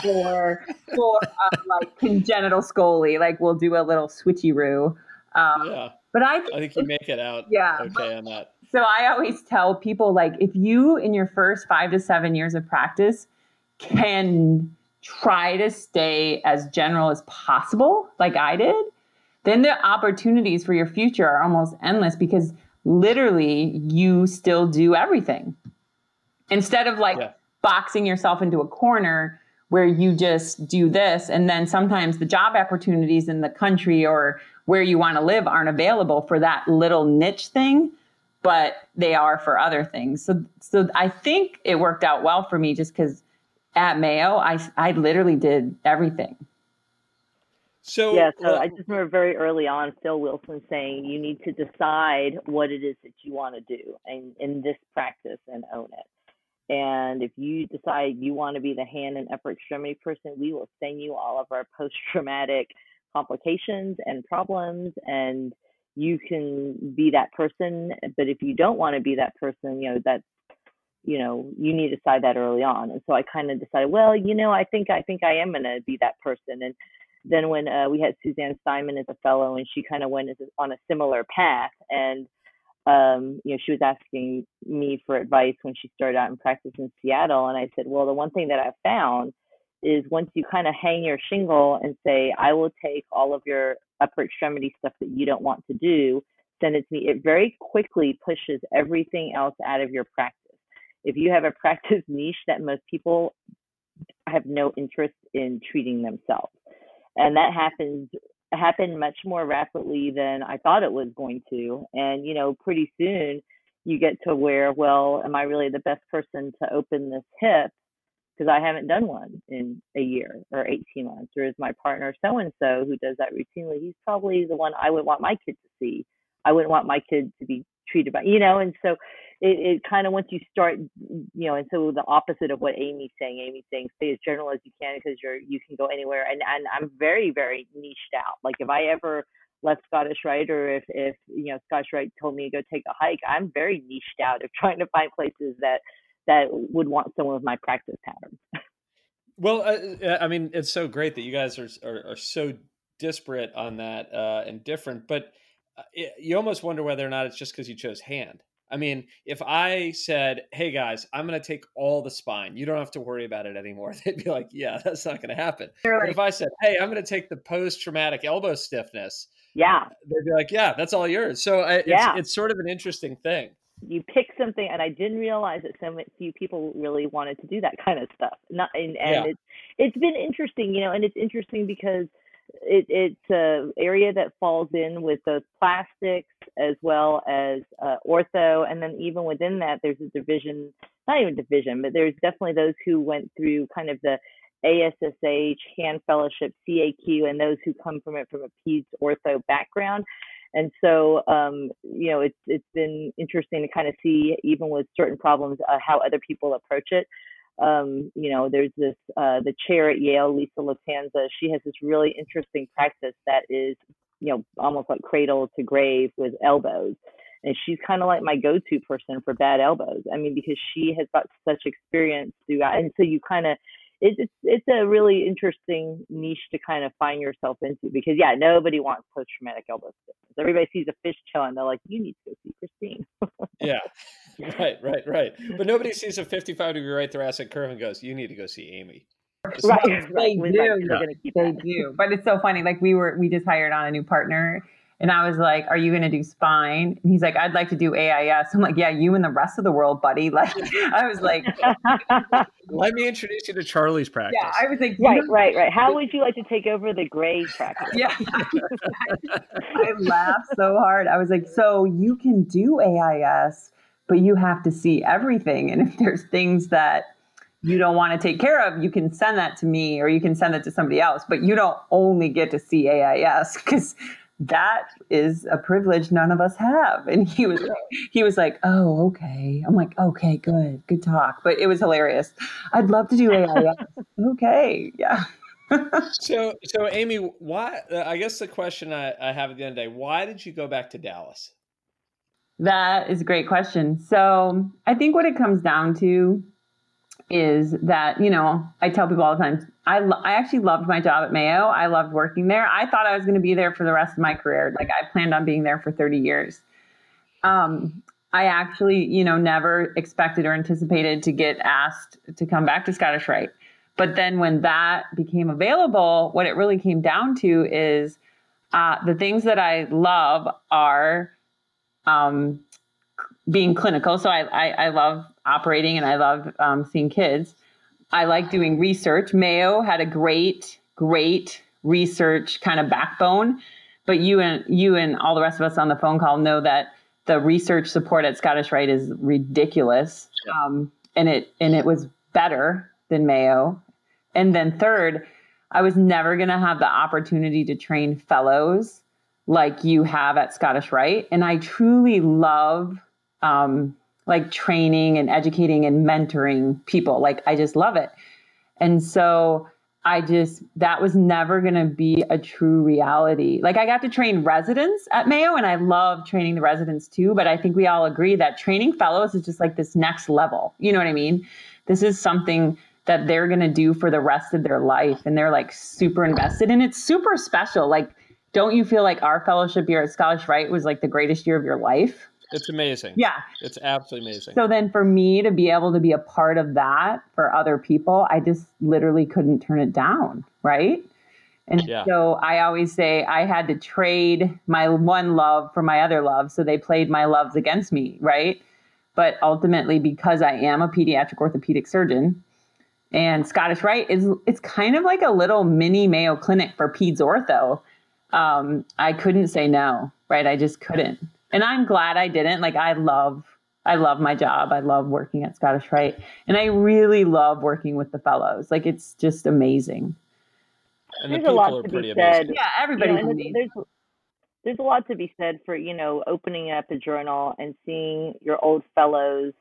for for uh, like congenital scoli. Like we'll do a little switcheroo. Um, yeah. But I, I think you make it out yeah, okay on that. So I always tell people like if you in your first five to seven years of practice can try to stay as general as possible, like I did, then the opportunities for your future are almost endless because literally you still do everything. Instead of like yeah. boxing yourself into a corner where you just do this and then sometimes the job opportunities in the country or where you want to live aren't available for that little niche thing but they are for other things so so i think it worked out well for me just because at mayo i i literally did everything so yeah, so I just remember very early on Phil Wilson saying you need to decide what it is that you want to do and in this practice and own it. And if you decide you want to be the hand and upper extremity person, we will send you all of our post traumatic complications and problems and you can be that person. But if you don't want to be that person, you know, that's you know, you need to decide that early on. And so I kind of decided, well, you know, I think I think I am gonna be that person. And then when uh, we had Suzanne Steinman as a fellow, and she kind of went on a similar path, and um, you know, she was asking me for advice when she started out in practice in Seattle, and I said, well, the one thing that I found is once you kind of hang your shingle and say, I will take all of your upper extremity stuff that you don't want to do, send it to me. It very quickly pushes everything else out of your practice. If you have a [laughs] practice niche that most people have no interest in treating themselves and that happens happened much more rapidly than I thought it was going to. And you know, pretty soon you get to where, well, am I really the best person to open this hip? Because I haven't done one in a year or 18 months. Or is my partner so and so who does that routinely? He's probably the one I would want my kid to see. I wouldn't want my kid to be treated by, you know, and so it, it kind of once you start, you know, and so the opposite of what Amy's saying, Amy's saying stay as general as you can because you're you can go anywhere, and and I'm very very niched out. Like if I ever left Scottish Rite or if if you know Scottish Rite told me to go take a hike, I'm very niched out of [laughs] trying to find places that that would want someone with my practice pattern. well, uh, I mean, it's so great that you guys are are, are so disparate on that uh, and different, but uh, you almost wonder whether or not it's just because you chose hand I mean, if I said, "Hey guys, I'm going to take all the spine. You don't have to worry about it anymore," [laughs] they'd be like, "Yeah, that's not going to happen." Like, but if I said, "Hey, I'm going to take the post-traumatic elbow stiffness," yeah, they'd be like, "Yeah, that's all yours." So I, yeah. it's it's sort of an interesting thing. You pick something, and I didn't realize that so few people really wanted to do that kind of stuff. Not and, and yeah. it's it's been interesting, you know, and it's interesting because it, it's a area that falls in with both plastics as well as uh, ortho, and then even within that, there's a division, not even division, but there's definitely those who went through kind of the ASSH, hand fellowship, CAQ, and those who come from it from a peds ortho background. And so, um, you know, it's it's been interesting to kind of see, even with certain problems, uh, how other people approach it um, you know, there's this uh, the chair at Yale, Lisa Lattanza. She has this really interesting practice that is, you know, almost like cradle to grave with elbows. and she's kind of like my go-to person for bad elbows. I mean, because she has got such experience throughout, and so you kind of it's it's a really interesting niche to kind of find yourself into because yeah, nobody wants post traumatic elbow stiffness. Everybody sees a fish tail and they're like, you need to go see Christine. yeah, [laughs] [laughs] right, right, right. But nobody sees a 55 degree right thoracic curve and goes, you need to go see Amy. Right, right. [laughs] They do. They do. But it's so funny. Like we were, we just hired on a new partner and I was like, Are you going to do spine? And he's like, I'd like to do AIS. I'm like, Yeah, you and the rest of the world, buddy. [laughs] Like, I was like, Let me introduce you to Charlie's practice. Yeah, I was like, Right, right, right. How would you like to take over the gray practice? Yeah. [laughs] I laughed so hard. I was like, So you can do AIS, but you have to see everything. And if there's things that, you don't want to take care of, you can send that to me or you can send it to somebody else, but you don't only get to see AIS because that is a privilege none of us have. And he was he was like, Oh, okay. I'm like, okay, good, good talk. But it was hilarious. I'd love to do AI. [laughs] okay, yeah. [laughs] so so Amy, why I guess the question I, I have at the end of the day, why did you go back to Dallas? That is a great question. So I think what it comes down to is that you know I tell people all the time I lo- I actually loved my job at Mayo. I loved working there. I thought I was going to be there for the rest of my career. Like I planned on being there for 30 years. Um, I actually, you know, never expected or anticipated to get asked to come back to Scottish Rite. But then when that became available, what it really came down to is uh, the things that I love are um, being clinical. So I, I, I love operating and I love um, seeing kids. I like doing research. Mayo had a great, great research kind of backbone, but you and you and all the rest of us on the phone call know that the research support at Scottish Rite is ridiculous, um, and it and it was better than Mayo. And then third, I was never going to have the opportunity to train fellows like you have at Scottish Rite, and I truly love um, like training and educating and mentoring people. Like I just love it. And so I just, that was never going to be a true reality. Like I got to train residents at Mayo and I love training the residents too. But I think we all agree that training fellows is just like this next level. You know what I mean? This is something that they're going to do for the rest of their life. And they're like super invested and it's super special. Like, don't you feel like our fellowship year at Scottish Rite was like the greatest year of your life? It's amazing. Yeah. It's absolutely amazing. So then for me to be able to be a part of that for other people, I just literally couldn't turn it down. Right. And yeah. so I always say I had to trade my one love for my other love. So they played my loves against me. Right. But ultimately, because I am a pediatric orthopedic surgeon, and Scottish Rite is it's kind of like a little mini Mayo Clinic for peds ortho. Um, I couldn't say no, right? I just couldn't and I'm glad I didn't. Like I love I love my job. I love working at Scottish Rite. And I really love working with the fellows. Like it's just amazing. And there's the a lot to be said. Yeah, everybody. You know, there's, there's a lot to be said for, you know, opening up a journal and seeing your old fellows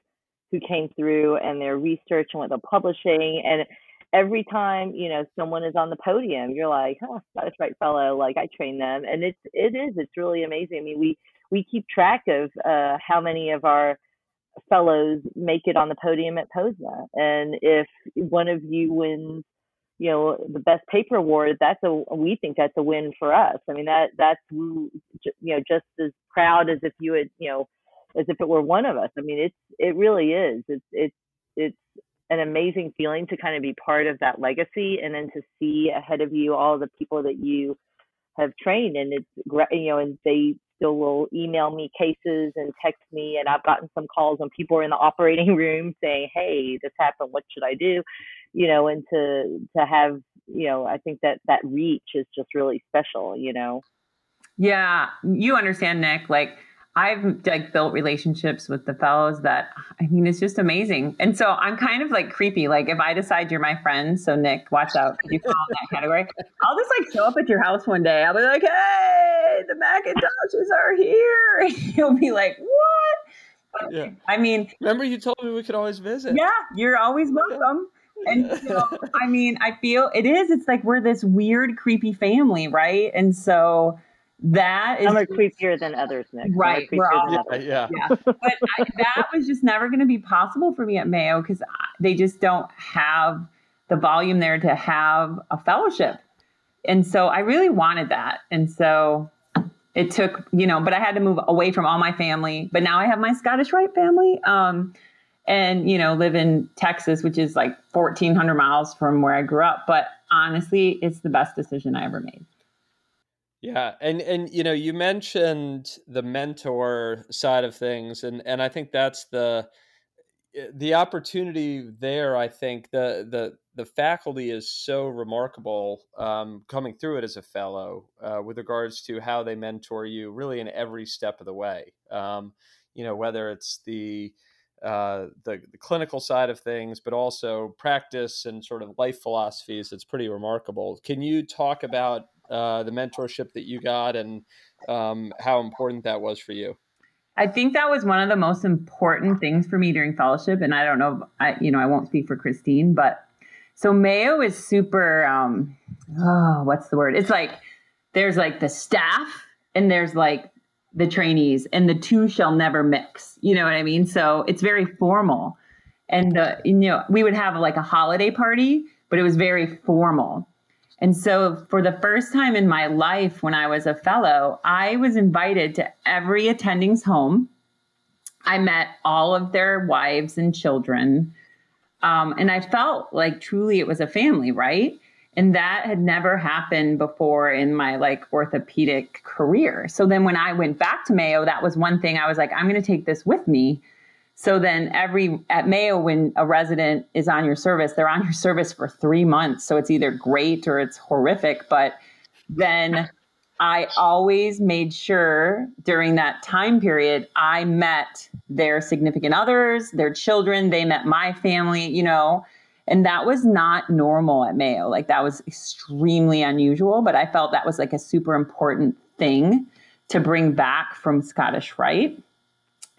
who came through and their research and what they're publishing. And every time, you know, someone is on the podium, you're like, oh, Scottish Rite fellow, like I train them. And it's it is, it's really amazing. I mean, we we keep track of uh, how many of our fellows make it on the podium at POSNA. And if one of you wins, you know, the best paper award, that's a we think that's a win for us. I mean that that's you know just as proud as if you had you know as if it were one of us. I mean it's it really is. It's it's it's an amazing feeling to kind of be part of that legacy and then to see ahead of you all the people that you have trained and it's you know and they still will email me cases and text me. And I've gotten some calls when people are in the operating [laughs] room saying, "Hey, this happened. What should I do?" You know, and to to have you know, I think that that reach is just really special. You know. Yeah, you understand, Nick. Like I've like built relationships with the fellows that I mean it's just amazing. And so I'm kind of like creepy. Like if I decide you're my friend, so Nick, watch out, you fall in that category. I'll just like show up at your house one day. I'll be like, hey, the Macintoshes are here. And [laughs] you'll be like, what? Yeah. I mean, remember you told me we could always visit. Yeah, you're always welcome. And know, I mean, I feel it is. It's like we're this weird, creepy family, right? And so that is some are creepier than others, Nick. Right, we're all, yeah, yeah, yeah. But I, that was just never going to be possible for me at Mayo because they just don't have the volume there to have a fellowship, and so I really wanted that, and so it took you know, but I had to move away from all my family. But now I have my Scottish Rite family. Um, and you know live in texas which is like 1400 miles from where i grew up but honestly it's the best decision i ever made yeah, and and you know, you mentioned the mentor side of things, and and I think that's the eh, the opportunity there. I think the the the faculty is so remarkable um, coming through it as a fellow uh, with regards to how they mentor you, really in every step of the way. Um, you know, whether it's the uh, the, the, clinical side of things, but also practice and sort of life philosophies. It's pretty remarkable. Can you talk about uh, the mentorship that you got and um, how important that was for you? I think that was one of the most important things for me during fellowship. And I don't know, I you know, I won't speak for Christine, but so Mayo is super. Um, oh, what's the word? It's like there's like the staff and there's like the trainees, and the two shall never mix. You know what I mean? So it's very formal, and uh, you know we would have like a holiday party, but it was very formal. And so, for the first time in my life, when I was a fellow, I was invited to every attending's home. I met all of their wives and children. Um, and I felt like truly it was a family, right? And that had never happened before in my like orthopedic career. So then when I went back to Mayo, that was one thing I was like, I'm going to take this with me so then every at Mayo, when a resident is on your service, they're on your service for three months. So it's either great or it's horrific. But then I always made sure during that time period, I met their significant others, their children, they met my family, you know, and that was not normal at Mayo. Like that was extremely unusual, but I felt that was like a super important thing to bring back from Scottish Rite.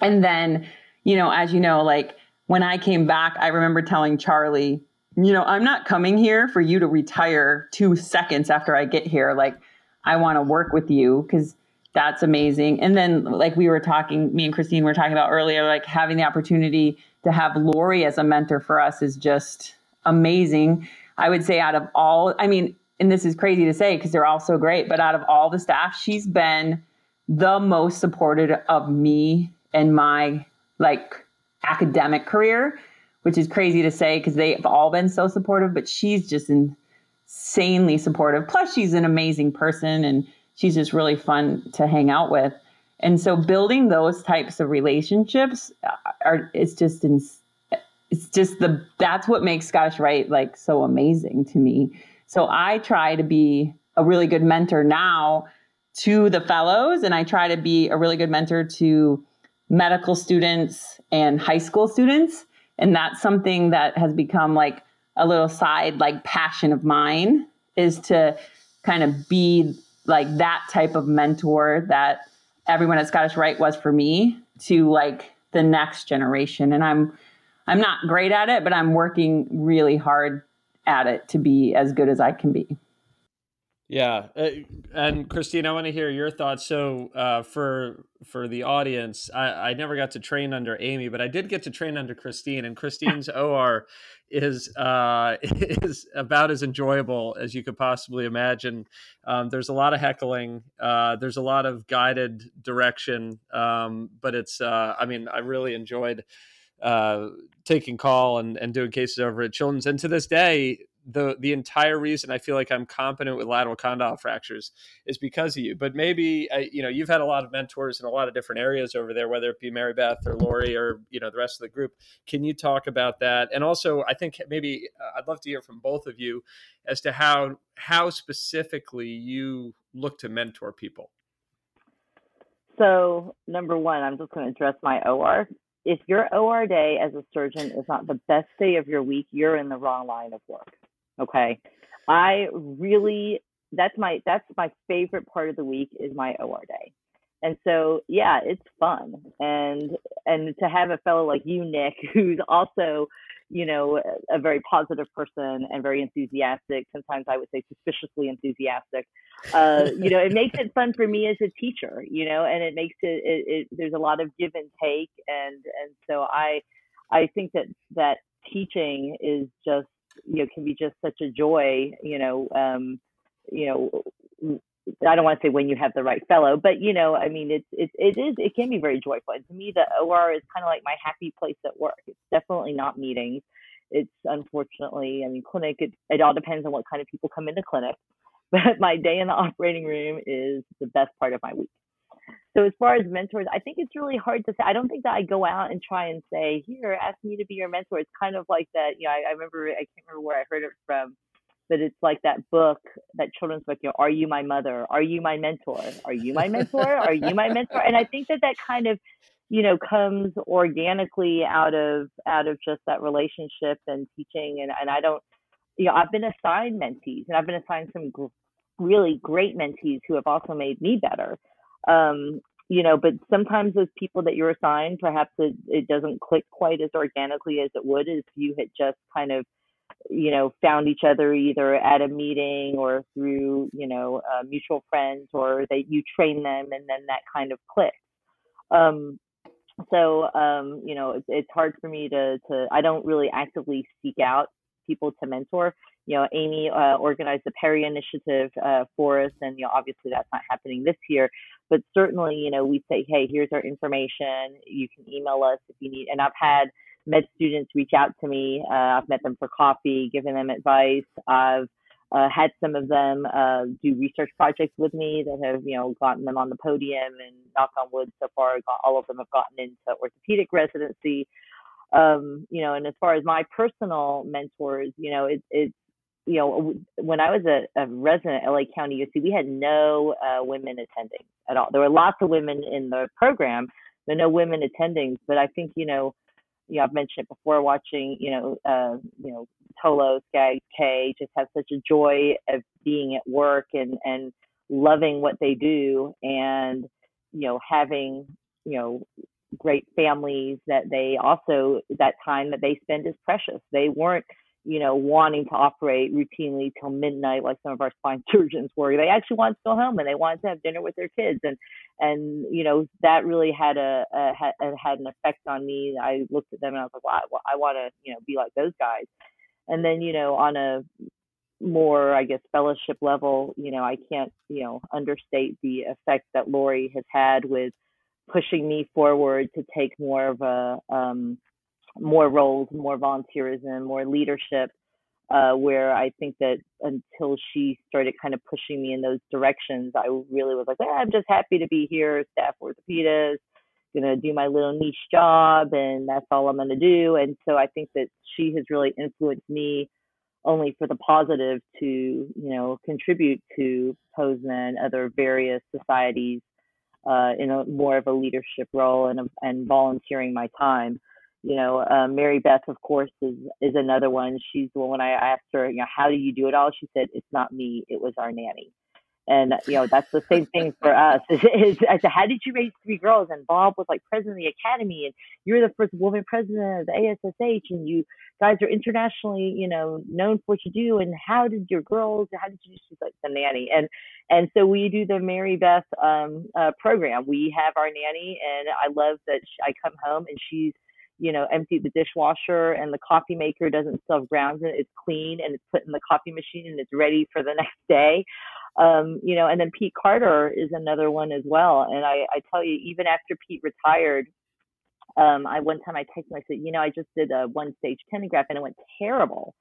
And then you know, as you know, like when I came back, I remember telling Charlie, you know, I'm not coming here for you to retire two seconds after I get here. Like, I want to work with you because that's amazing. And then, like we were talking, me and Christine were talking about earlier, like having the opportunity to have Lori as a mentor for us is just amazing. I would say, out of all, I mean, and this is crazy to say because they're all so great, but out of all the staff, she's been the most supportive of me and my like academic career, which is crazy to say because they've all been so supportive, but she's just insanely supportive. Plus, she's an amazing person and she's just really fun to hang out with. And so building those types of relationships uh, are it's just in, it's just the that's what makes Scottish Rite like so amazing to me. So I try to be a really good mentor now to the fellows and I try to be a really good mentor to medical students and high school students. And that's something that has become like a little side like passion of mine is to kind of be like that type of mentor that everyone at Scottish Rite was for me to like the next generation. And I'm I'm not great at it, but I'm working really hard at it to be as good as I can be. Yeah, uh, and Christine, I want to hear your thoughts. So, uh, for for the audience, I, I never got to train under Amy, but I did get to train under Christine, and Christine's [laughs] OR is uh, [laughs] is about as enjoyable as you could possibly imagine. Um, there's a lot of heckling, uh, there's a lot of guided direction, um, but it's uh, I mean, I really enjoyed uh, taking call and, and doing cases over at Children's, and to this day, the the entire reason I feel like I'm competent with lateral condyle fractures is because of you. But maybe I, you know you've had a lot of mentors in a lot of different areas over there, whether it be Mary Beth or Lori or you know the rest of the group. Can you talk about that? And also, I think maybe uh, I'd love to hear from both of you as to how how specifically you look to mentor people. So number one, I'm just going to address my OR if your OR day as a surgeon is not the best day of your week, you're in the wrong line of work. Okay. I really that's my that's my favorite part of the week is my OR day. And so yeah, it's fun. And and to have a fellow like you, Nick, [laughs] who's also you know, a very positive person and very enthusiastic. Sometimes I would say suspiciously enthusiastic. Uh, [laughs] you know, it makes it fun for me as a teacher, you know, and it makes it, it, it, there's a lot of give and take. And, and so I, I think that, that teaching is just, you know, can be just such a joy, you know, um, you know, I don't want to say when you have the right fellow, but you know, I mean, it's it, it is it can be very joyful. And to me, the OR is kind of like my happy place at work. It's definitely not meetings. It's unfortunately, I mean, clinic. It it all depends on what kind of people come into clinic. [laughs] But my day in the operating room is the best part of my week. So as far as mentors, I think it's really hard to say. I don't think that I go out and try and say, "Here, ask me to be your mentor." It's kind of like that. You know, I, I remember I can't remember where I heard it from but it's like that book, that children's book, you know, Are You My Mother? Are You My Mentor? Are You My Mentor? Are You My Mentor? And I think that that kind of, you know, comes organically out of out of just that relationship and teaching. And, and I don't, you know, I've been assigned mentees and I've been assigned some gr- really great mentees who have also made me better. Um, you know, but sometimes those people that you're assigned, perhaps it, it doesn't click quite as organically as it would if you had just kind of you know, found each other either at a meeting or through, you know, uh, mutual friends or that you train them and then that kind of clicks. Um, so, um, you know, it's, it's hard for me to, to, I don't really actively seek out people to mentor. You know, Amy uh, organized the Perry Initiative uh, for us, and you know, obviously that's not happening this year. But certainly, you know, we say, hey, here's our information. You can email us if you need. And I've had med students reach out to me. Uh, I've met them for coffee, given them advice. I've uh, had some of them uh, do research projects with me that have, you know, gotten them on the podium. And knock on wood, so far, all of them have gotten into orthopedic residency. Um, you know, and as far as my personal mentors, you know, it, it's you know, when I was a, a resident at LA County UC, we had no uh, women attending at all. There were lots of women in the program, but no women attending. But I think, you know, you know, I've mentioned it before, watching, you know, uh, you know, Tolo, Skaggs, K, just have such a joy of being at work and, and loving what they do and, you know, having, you know, great families that they also, that time that they spend is precious. They weren't, you know, wanting to operate routinely till midnight like some of our spine [laughs] surgeons were. They actually wanted to go home and they wanted to have dinner with their kids, and and you know that really had a, a had, an effect on me. I looked at them and I was like, wow, I want to you know be like those guys. And then you know on a more I guess fellowship level, you know I can't you know understate the effect that Lori has had with pushing me forward to take more of a um, more roles, more volunteerism, more leadership. Uh, where I think that until she started kind of pushing me in those directions, I really was like, eh, I'm just happy to be here, staff orthopedist, gonna do my little niche job, and that's all I'm gonna do. And so I think that she has really influenced me only for the positive to, you know, contribute to POSNA and other various societies uh, in a more of a leadership role and, and volunteering my time you know, uh, Mary Beth, of course, is is another one. She's the one when I asked her, you know, how do you do it all? She said, it's not me, it was our nanny. And you know, that's the same thing for us. Is, [laughs] is I said, how did you raise three girls? And Bob was like president of the academy, and you're the first woman president of the ASSH, and you guys are internationally, you know, known for what you do. And how did your girls? How did you? She's like the nanny, and and so we do the Mary Beth um, uh, program. We have our nanny, and I love that she, I come home and she's you know, empty the dishwasher and the coffee maker doesn't still have grounds in it. It's clean and it's put in the coffee machine and it's ready for the [laughs] next day. Um, you know, and then Pete Carter is another one as well. And I, I tell you, even after Pete retired, um, I one time I texted him, I said, you know, I just did a one stage tendon graft and it went terrible.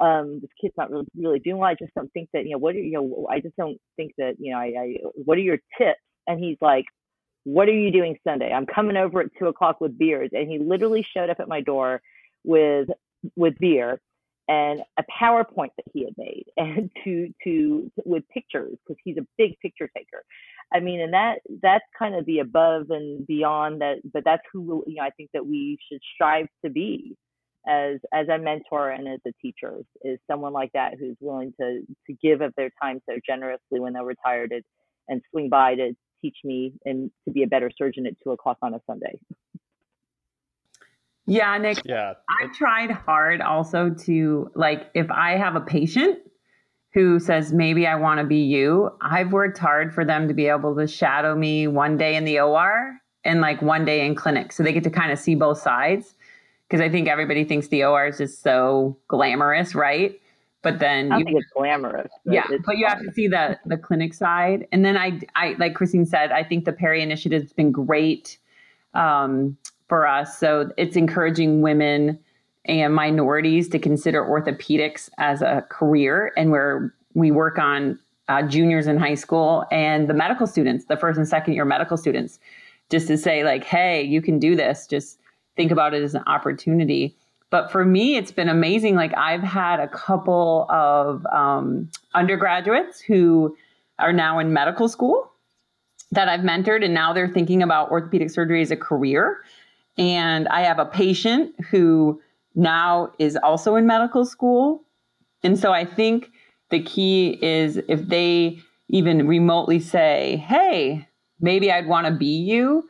Um, this kid's not really really doing well. I just don't think that, you know, what are you know, I just don't think that, you know, I, I what are your tips? And he's like, what are you doing Sunday? I'm coming over at two o'clock with beers. And he literally showed up at my door with with beer and a PowerPoint that he had made [laughs] and to to with pictures because he's a big picture taker. I mean, and that that's kind of the above and beyond that, but that's who you know I think that we should strive to be as as a mentor and as a teacher is someone like that who's willing to to give of their time so generously when they're retired and swing by to teach me and to be a better surgeon at two o'clock on a Sunday. Yeah, Nick. Yeah. I tried hard also to like if I have a patient who says maybe I want to be you, I've worked hard for them to be able to shadow me one day in the OR and like one day in clinic so they get to kind of see both sides because I think everybody thinks the OR is just so glamorous, right? But then I you, think it's glamorous. But yeah, but you have to see the the clinic side, and then I, I like Christine said, I think the Perry Initiative has been great um, for us. So it's encouraging women and minorities to consider orthopedics as a career, and where we work on uh, juniors in high school and the medical students, the first and second year medical students, just to say like, hey, you can do this. Just think about it as an opportunity. But for me, it's been amazing. Like I've had a couple of um, undergraduates who are now in medical school that I've mentored, and now they're thinking about orthopedic surgery as a career. And I have a patient who now is also in medical school. And so I think the key is if they even remotely say, hey, maybe I'd want to be you.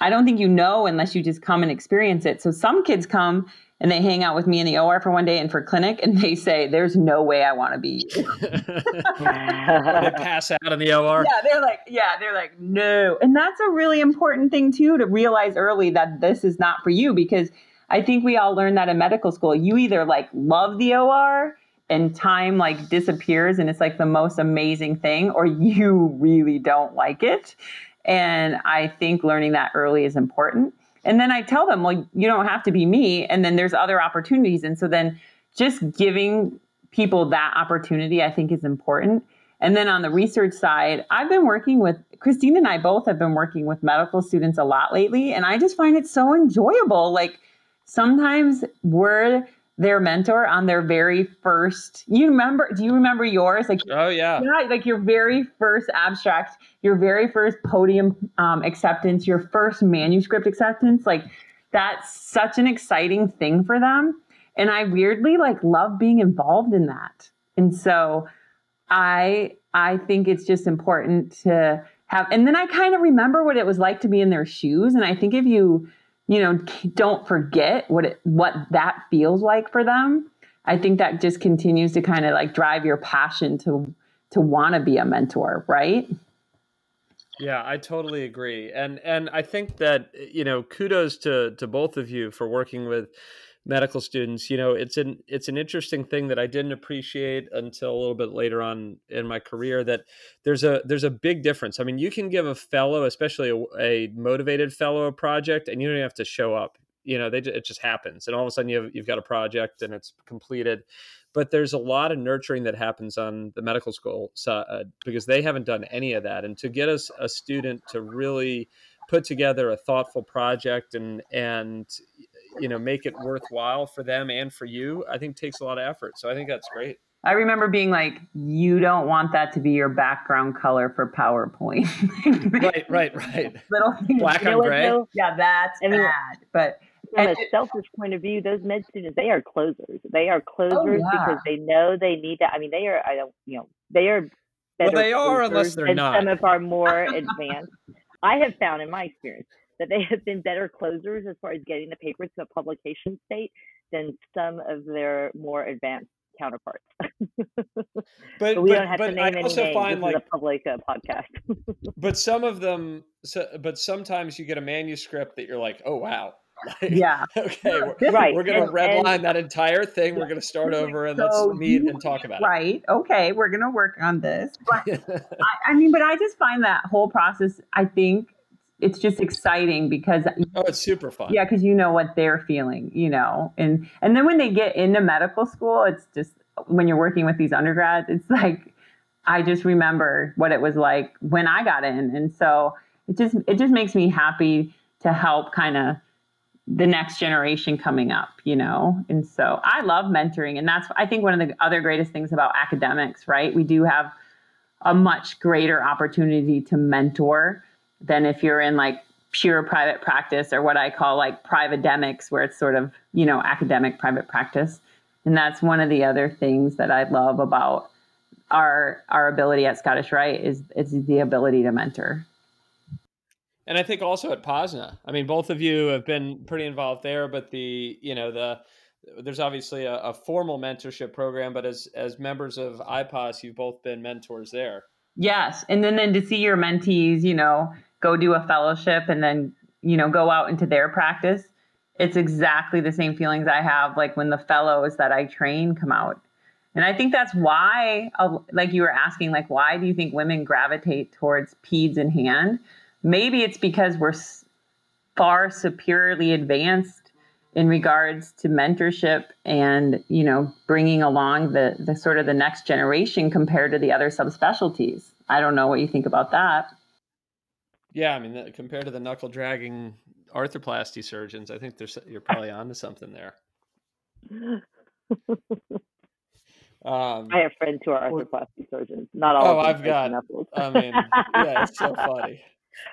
I don't think you know unless you just come and experience it. So some kids come and they hang out with me in the OR for one day and for clinic, and they say, "There's no way I want to be [laughs] they pass out in the OR. Yeah, they're like, yeah, they're like, no, and that's a really important thing too to realize early that this is not for you because I think we all learn that in medical school. You either like love the OR and time like disappears and it's like the most amazing thing, or you really don't like it. And I think learning that early is important. And then I tell them, well, you don't have to be me. And then there's other opportunities. And so then just giving people that opportunity, I think is important. And then on the research side, I've been working with Christine and I both have been working with medical students a lot lately. And I just find it so enjoyable. Like sometimes we're their mentor on their very first you remember do you remember yours like oh yeah yeah like your very first abstract your very first podium um, acceptance your first manuscript acceptance like that's such an exciting thing for them and i weirdly like love being involved in that and so i i think it's just important to have and then i kind of remember what it was like to be in their shoes and i think if you you know, don't forget what it what that feels like for them. I think that just continues to kind of like drive your passion to to want to be a mentor, right? Yeah, I totally agree. And and I think that you know, kudos to to both of you for working with medical students you know it's an it's an interesting thing that i didn't appreciate until a little bit later on in my career that there's a there's a big difference i mean you can give a fellow especially a, a motivated fellow a project and you don't have to show up you know they it just happens and all of a sudden you have, you've got a project and it's completed but there's a lot of nurturing that happens on the medical school side uh, because they haven't done any of that and to get us a student to really put together a thoughtful project and and you know make it worthwhile for them and for you i think takes a lot of effort so i think that's great I remember being like, you don't want that to be your background color for PowerPoint. [laughs] right, right, right. Little black on gray. Yeah, that's bad. But from a selfish point of view, those med students, they are closers. They are closers oh, yeah. because they know they need to. I mean, they are. I don't. You know, they are. Better well, they are unless they're not. Some of our more advanced. I have found in my experience that they have been better closers as far as getting the paper to a publication state than some of their more advanced counterparts. [laughs] but, but, we don't have to name I any names. Find, this like, is a public uh, podcast. [laughs] but some of them, so, but sometimes you get a manuscript that you're like, oh wow. Like, yeah. [laughs] Okay. We're, right. We're going to redline that entire thing. We're going to start over and so let's meet you, and talk about right. it. Right. Okay. We're going to work on this. But [laughs] I, I mean, but I just find that whole process, I think it's just exciting because oh it's super fun yeah because you know what they're feeling you know and and then when they get into medical school it's just when you're working with these undergrads it's like i just remember what it was like when i got in and so it just it just makes me happy to help kind of the next generation coming up you know and so i love mentoring and that's i think one of the other greatest things about academics right we do have a much greater opportunity to mentor than if you're in like pure private practice or what I call like privatedemics, where it's sort of, you know, academic private practice. And that's one of the other things that I love about our our ability at Scottish Rite is is the ability to mentor. And I think also at Posna, I mean, both of you have been pretty involved there, but the, you know, the, there's obviously a, a formal mentorship program, but as, as members of IPOS, you've both been mentors there. Yes. And then, then to see your mentees, you know, go do a fellowship and then, you know, go out into their practice. It's exactly the same feelings I have like when the fellows that I train come out. And I think that's why, like you were asking, like, why do you think women gravitate towards PEDS in hand? Maybe it's because we're far superiorly advanced in regards to mentorship and you know bringing along the the sort of the next generation compared to the other subspecialties i don't know what you think about that yeah i mean compared to the knuckle dragging arthroplasty surgeons i think there's you're probably onto something there [laughs] um, I have friends who are arthroplasty surgeons. Not all. Oh, I've got. I mean, yeah, it's so [laughs] funny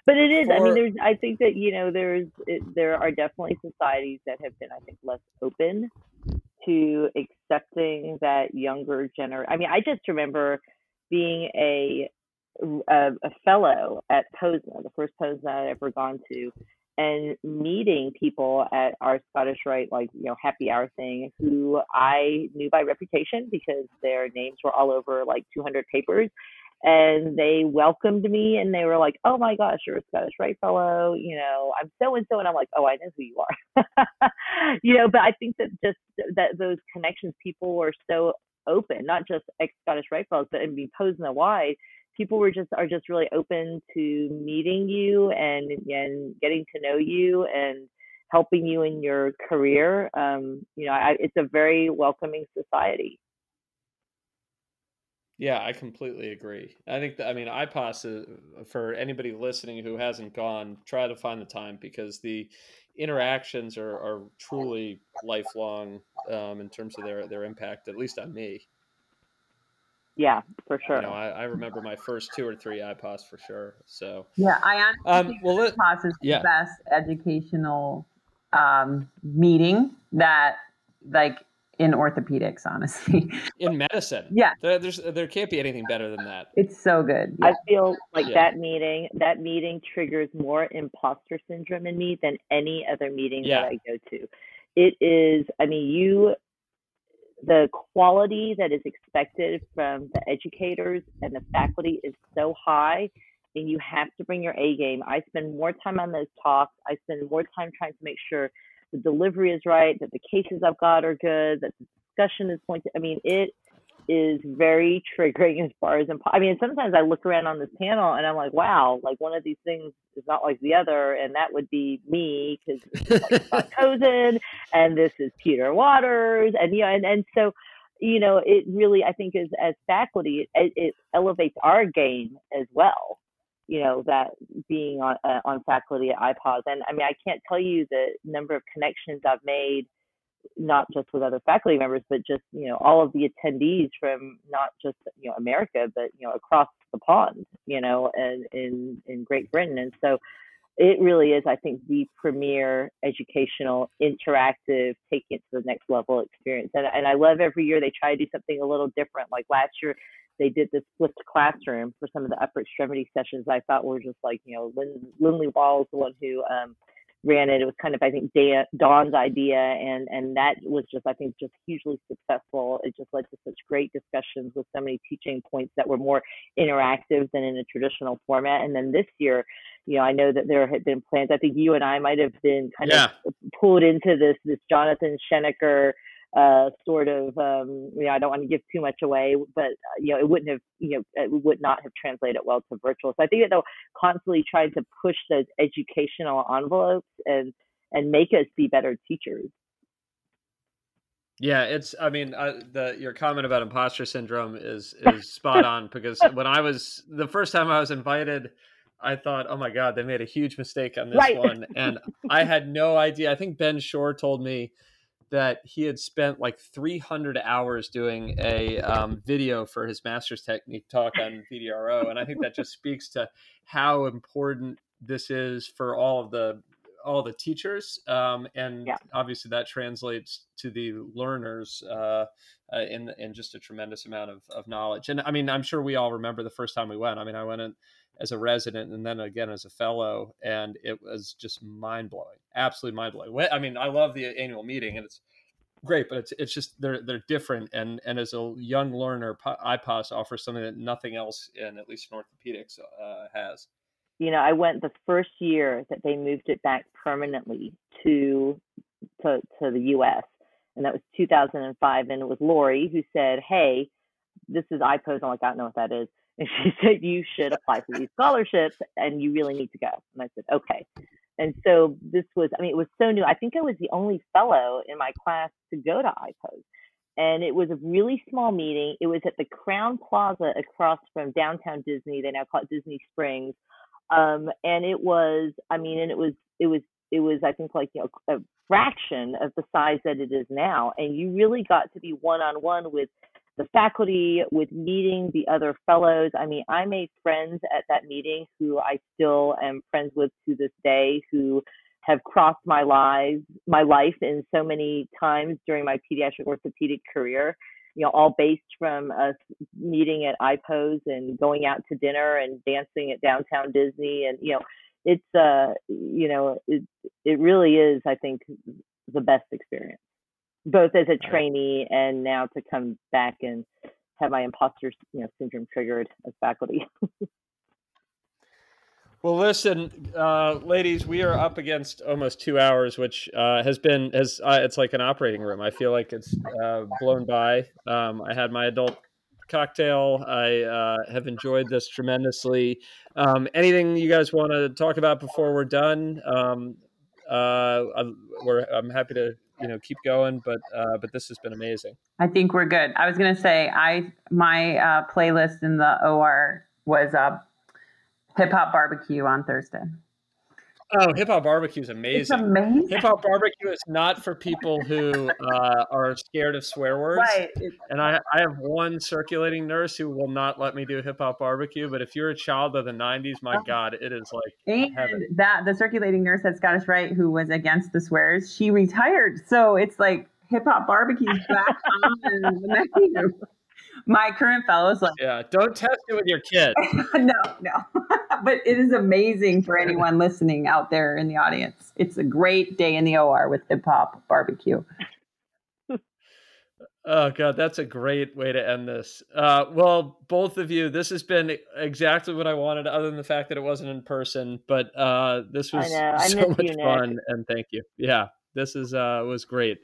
but it is. For, I mean, there's. I think that you know, there's. It, there are definitely societies that have been, I think, less open to accepting that younger generation. I mean, I just remember being a, a a, fellow at Posna, the first Posna I'd ever gone to, and meeting people at our Scottish Rite, like you know, happy hour thing, who I knew by reputation because their names were all over like 200 papers, and they welcomed me and they were like, "Oh my gosh, you're a Scottish Rite Fellow," you know, I'm so and so, and I'm like, "Oh, I know who you are," [laughs] you know. But I think that just that those connections, people were so open, not just ex Scottish Rite Fellows, but in Posna wide, people were just are just really open to meeting you and and getting to know you and helping you in your career. Um, you know, I, it's a very welcoming society. Yeah, I completely agree. I think that, I mean, IPOS, is, uh, for anybody listening who hasn't gone, try to find the time because the interactions are, are truly lifelong um, in terms of their, their impact, at least on me. Yeah, for sure. You know, I, I remember my first two or three IPOS for sure. So yeah, I honestly um, well, IPOS is yeah. the best educational um, meeting that like in orthopedics, honestly. [laughs] In medicine. Yeah. There, there's there can't be anything better than that. It's so good. Yeah. I feel like yeah. that meeting that meeting triggers more imposter syndrome in me than any other meeting yeah. that I go to. It is I mean you the quality that is expected from the educators and the faculty is so high and you have to bring your A game. I spend more time on those talks. I spend more time trying to make sure the delivery is right, that the cases I've got are good, that the discussion is pointed. I mean, it is very [laughs] triggering as far as imp- I mean, sometimes I look around on this panel and I'm like, wow, like one of these things is not like the other, and that would be me because this is like [laughs] Kozin and this is Peter Waters, and you know, and and so you know, it really I think is as faculty, it, it elevates our game as well you know that being on uh, on faculty at IPOS, and I mean I can't tell you the number of connections I've made, not just with other faculty members, but just you know all of the attendees from not just you know America, but you know across the pond, you know, and in in Great Britain, and so it really is I think the premier educational interactive taking it to the next level experience, and and I love every year they try to do something a little different. Like last year they did this flipped classroom for some of the upper extremity sessions. I thought were just like, you know, Lin, Lindley Wall's the one who um, ran it. It was kind of, I think, Dan, Dawn's idea, and and that was just, I think, just hugely successful. It just led to such great discussions with so many teaching points that were more interactive than in a traditional format. And then this year, you know, I know that there had been plans. I think you and I might have been kind yeah. of pulled into this this Jonathan Schoenecker uh, sort of, um, you know, I don't want to give too much away, but uh, you know, it wouldn't have, you know, it would not have translated well to virtual. So I think that they'll constantly try to push those educational envelopes and and make us be better teachers. Yeah, it's. I mean, uh, the your comment about imposter syndrome is is spot on because when I was the first time I was invited. I thought, oh my God, they made a huge mistake on this right. one. And I had no idea. I think Ben Shore told me that he had spent like 300 hours doing a um, video for his master's technique talk on [laughs] VDRO. And I think that just speaks to how important this is for all of the all the teachers, um, and yeah. obviously that translates to the learners uh, uh, in in just a tremendous amount of, of knowledge. And I mean, I'm sure we all remember the first time we went. I mean, I went in as a resident and then again as a fellow, and it was just mind blowing, absolutely mind blowing. I mean, I love the annual meeting, and it's great, but it's it's just they're they're different. And and as a young learner, IPOS offers something that nothing else in at least in orthopedics uh, has. You know, I went the first year that they moved it back permanently to to to the U.S. and that was 2005. And it was Lori who said, "Hey, this is IPOS." I'm like, I don't know what that is. And she [laughs] said, You should apply for these scholarships and you really need to go. And I said, Okay. And so this was, I mean, it was so new. I think I was the only fellow in my class to go to IPOS. And it was a really small meeting. It was at the Crowne Plaza across from downtown Disney. They now call it Disney Springs. Um, and it was, I mean, and it was, it was, it was, I think, like, you know, a fraction of the size that it is now. And you really got to be one on one with the faculty, with meeting the other fellows. I mean, I made friends at that meeting who I still am friends with to this day who have crossed my lives, my life in so many times during my pediatric orthopedic career. You know, all based from us meeting at IPOS and going out to dinner and dancing at downtown Disney, and you know, it's uh, you know, it it really is, I think, the best experience both as a trainee and now to come back and have my imposter you know syndrome triggered as faculty. [laughs] well, listen, uh, ladies, we are up against almost two hours, which uh, has been has uh, it's like an operating room. I feel like it's uh, blown by. Um, I had my adult cocktail. I uh, have enjoyed this tremendously. Um, anything you guys want to talk about before we're done? Um, uh, I'm, I'm happy to you know keep going but uh, but this has been amazing. I think we're good. I was to say i my uh, playlist in the or was uh, hip hop barbecue on thursday Oh, hip hop barbecue is amazing. amazing. Hip hop barbecue is not for people who uh, are scared of swear words. Right. And I, I have one circulating nurse who will not let me do hip hop barbecue. But if you're a child of the '90s, my oh. God, it is like and heaven. that the circulating nurse at Scottish Rite who was against the swears, she retired. So it's like hip hop barbecue's back [laughs] on the menu my current fellows like yeah don't test it with your kid [laughs] no no [laughs] but it is amazing for anyone listening out there in the audience it's a great day in the or with hip hop barbecue Oh god, that's a great way to end this. Uh, well, both of you, this has been exactly what I wanted, other than the fact that it wasn't in person. But uh, this was so much you, fun, and thank you. Yeah, this is uh, was great.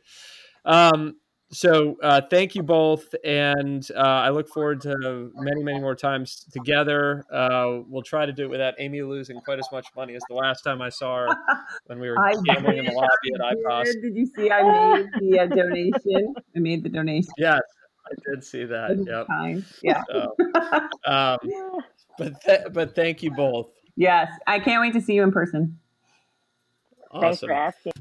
Um, so uh, thank you both, and uh, I look forward to many, many more times together. Uh, we'll try to do it without Amy losing quite as much money as the last time I saw her [laughs] when we were gambling in the [laughs] lobby at IPOS. Did. did you see I made the uh, donation? I made the donation. Yes, I did see that. Yep. Time. Yeah. So, [laughs] um, but th- but thank you both. Yes, I can't wait to see you in person. Awesome. Thanks for asking.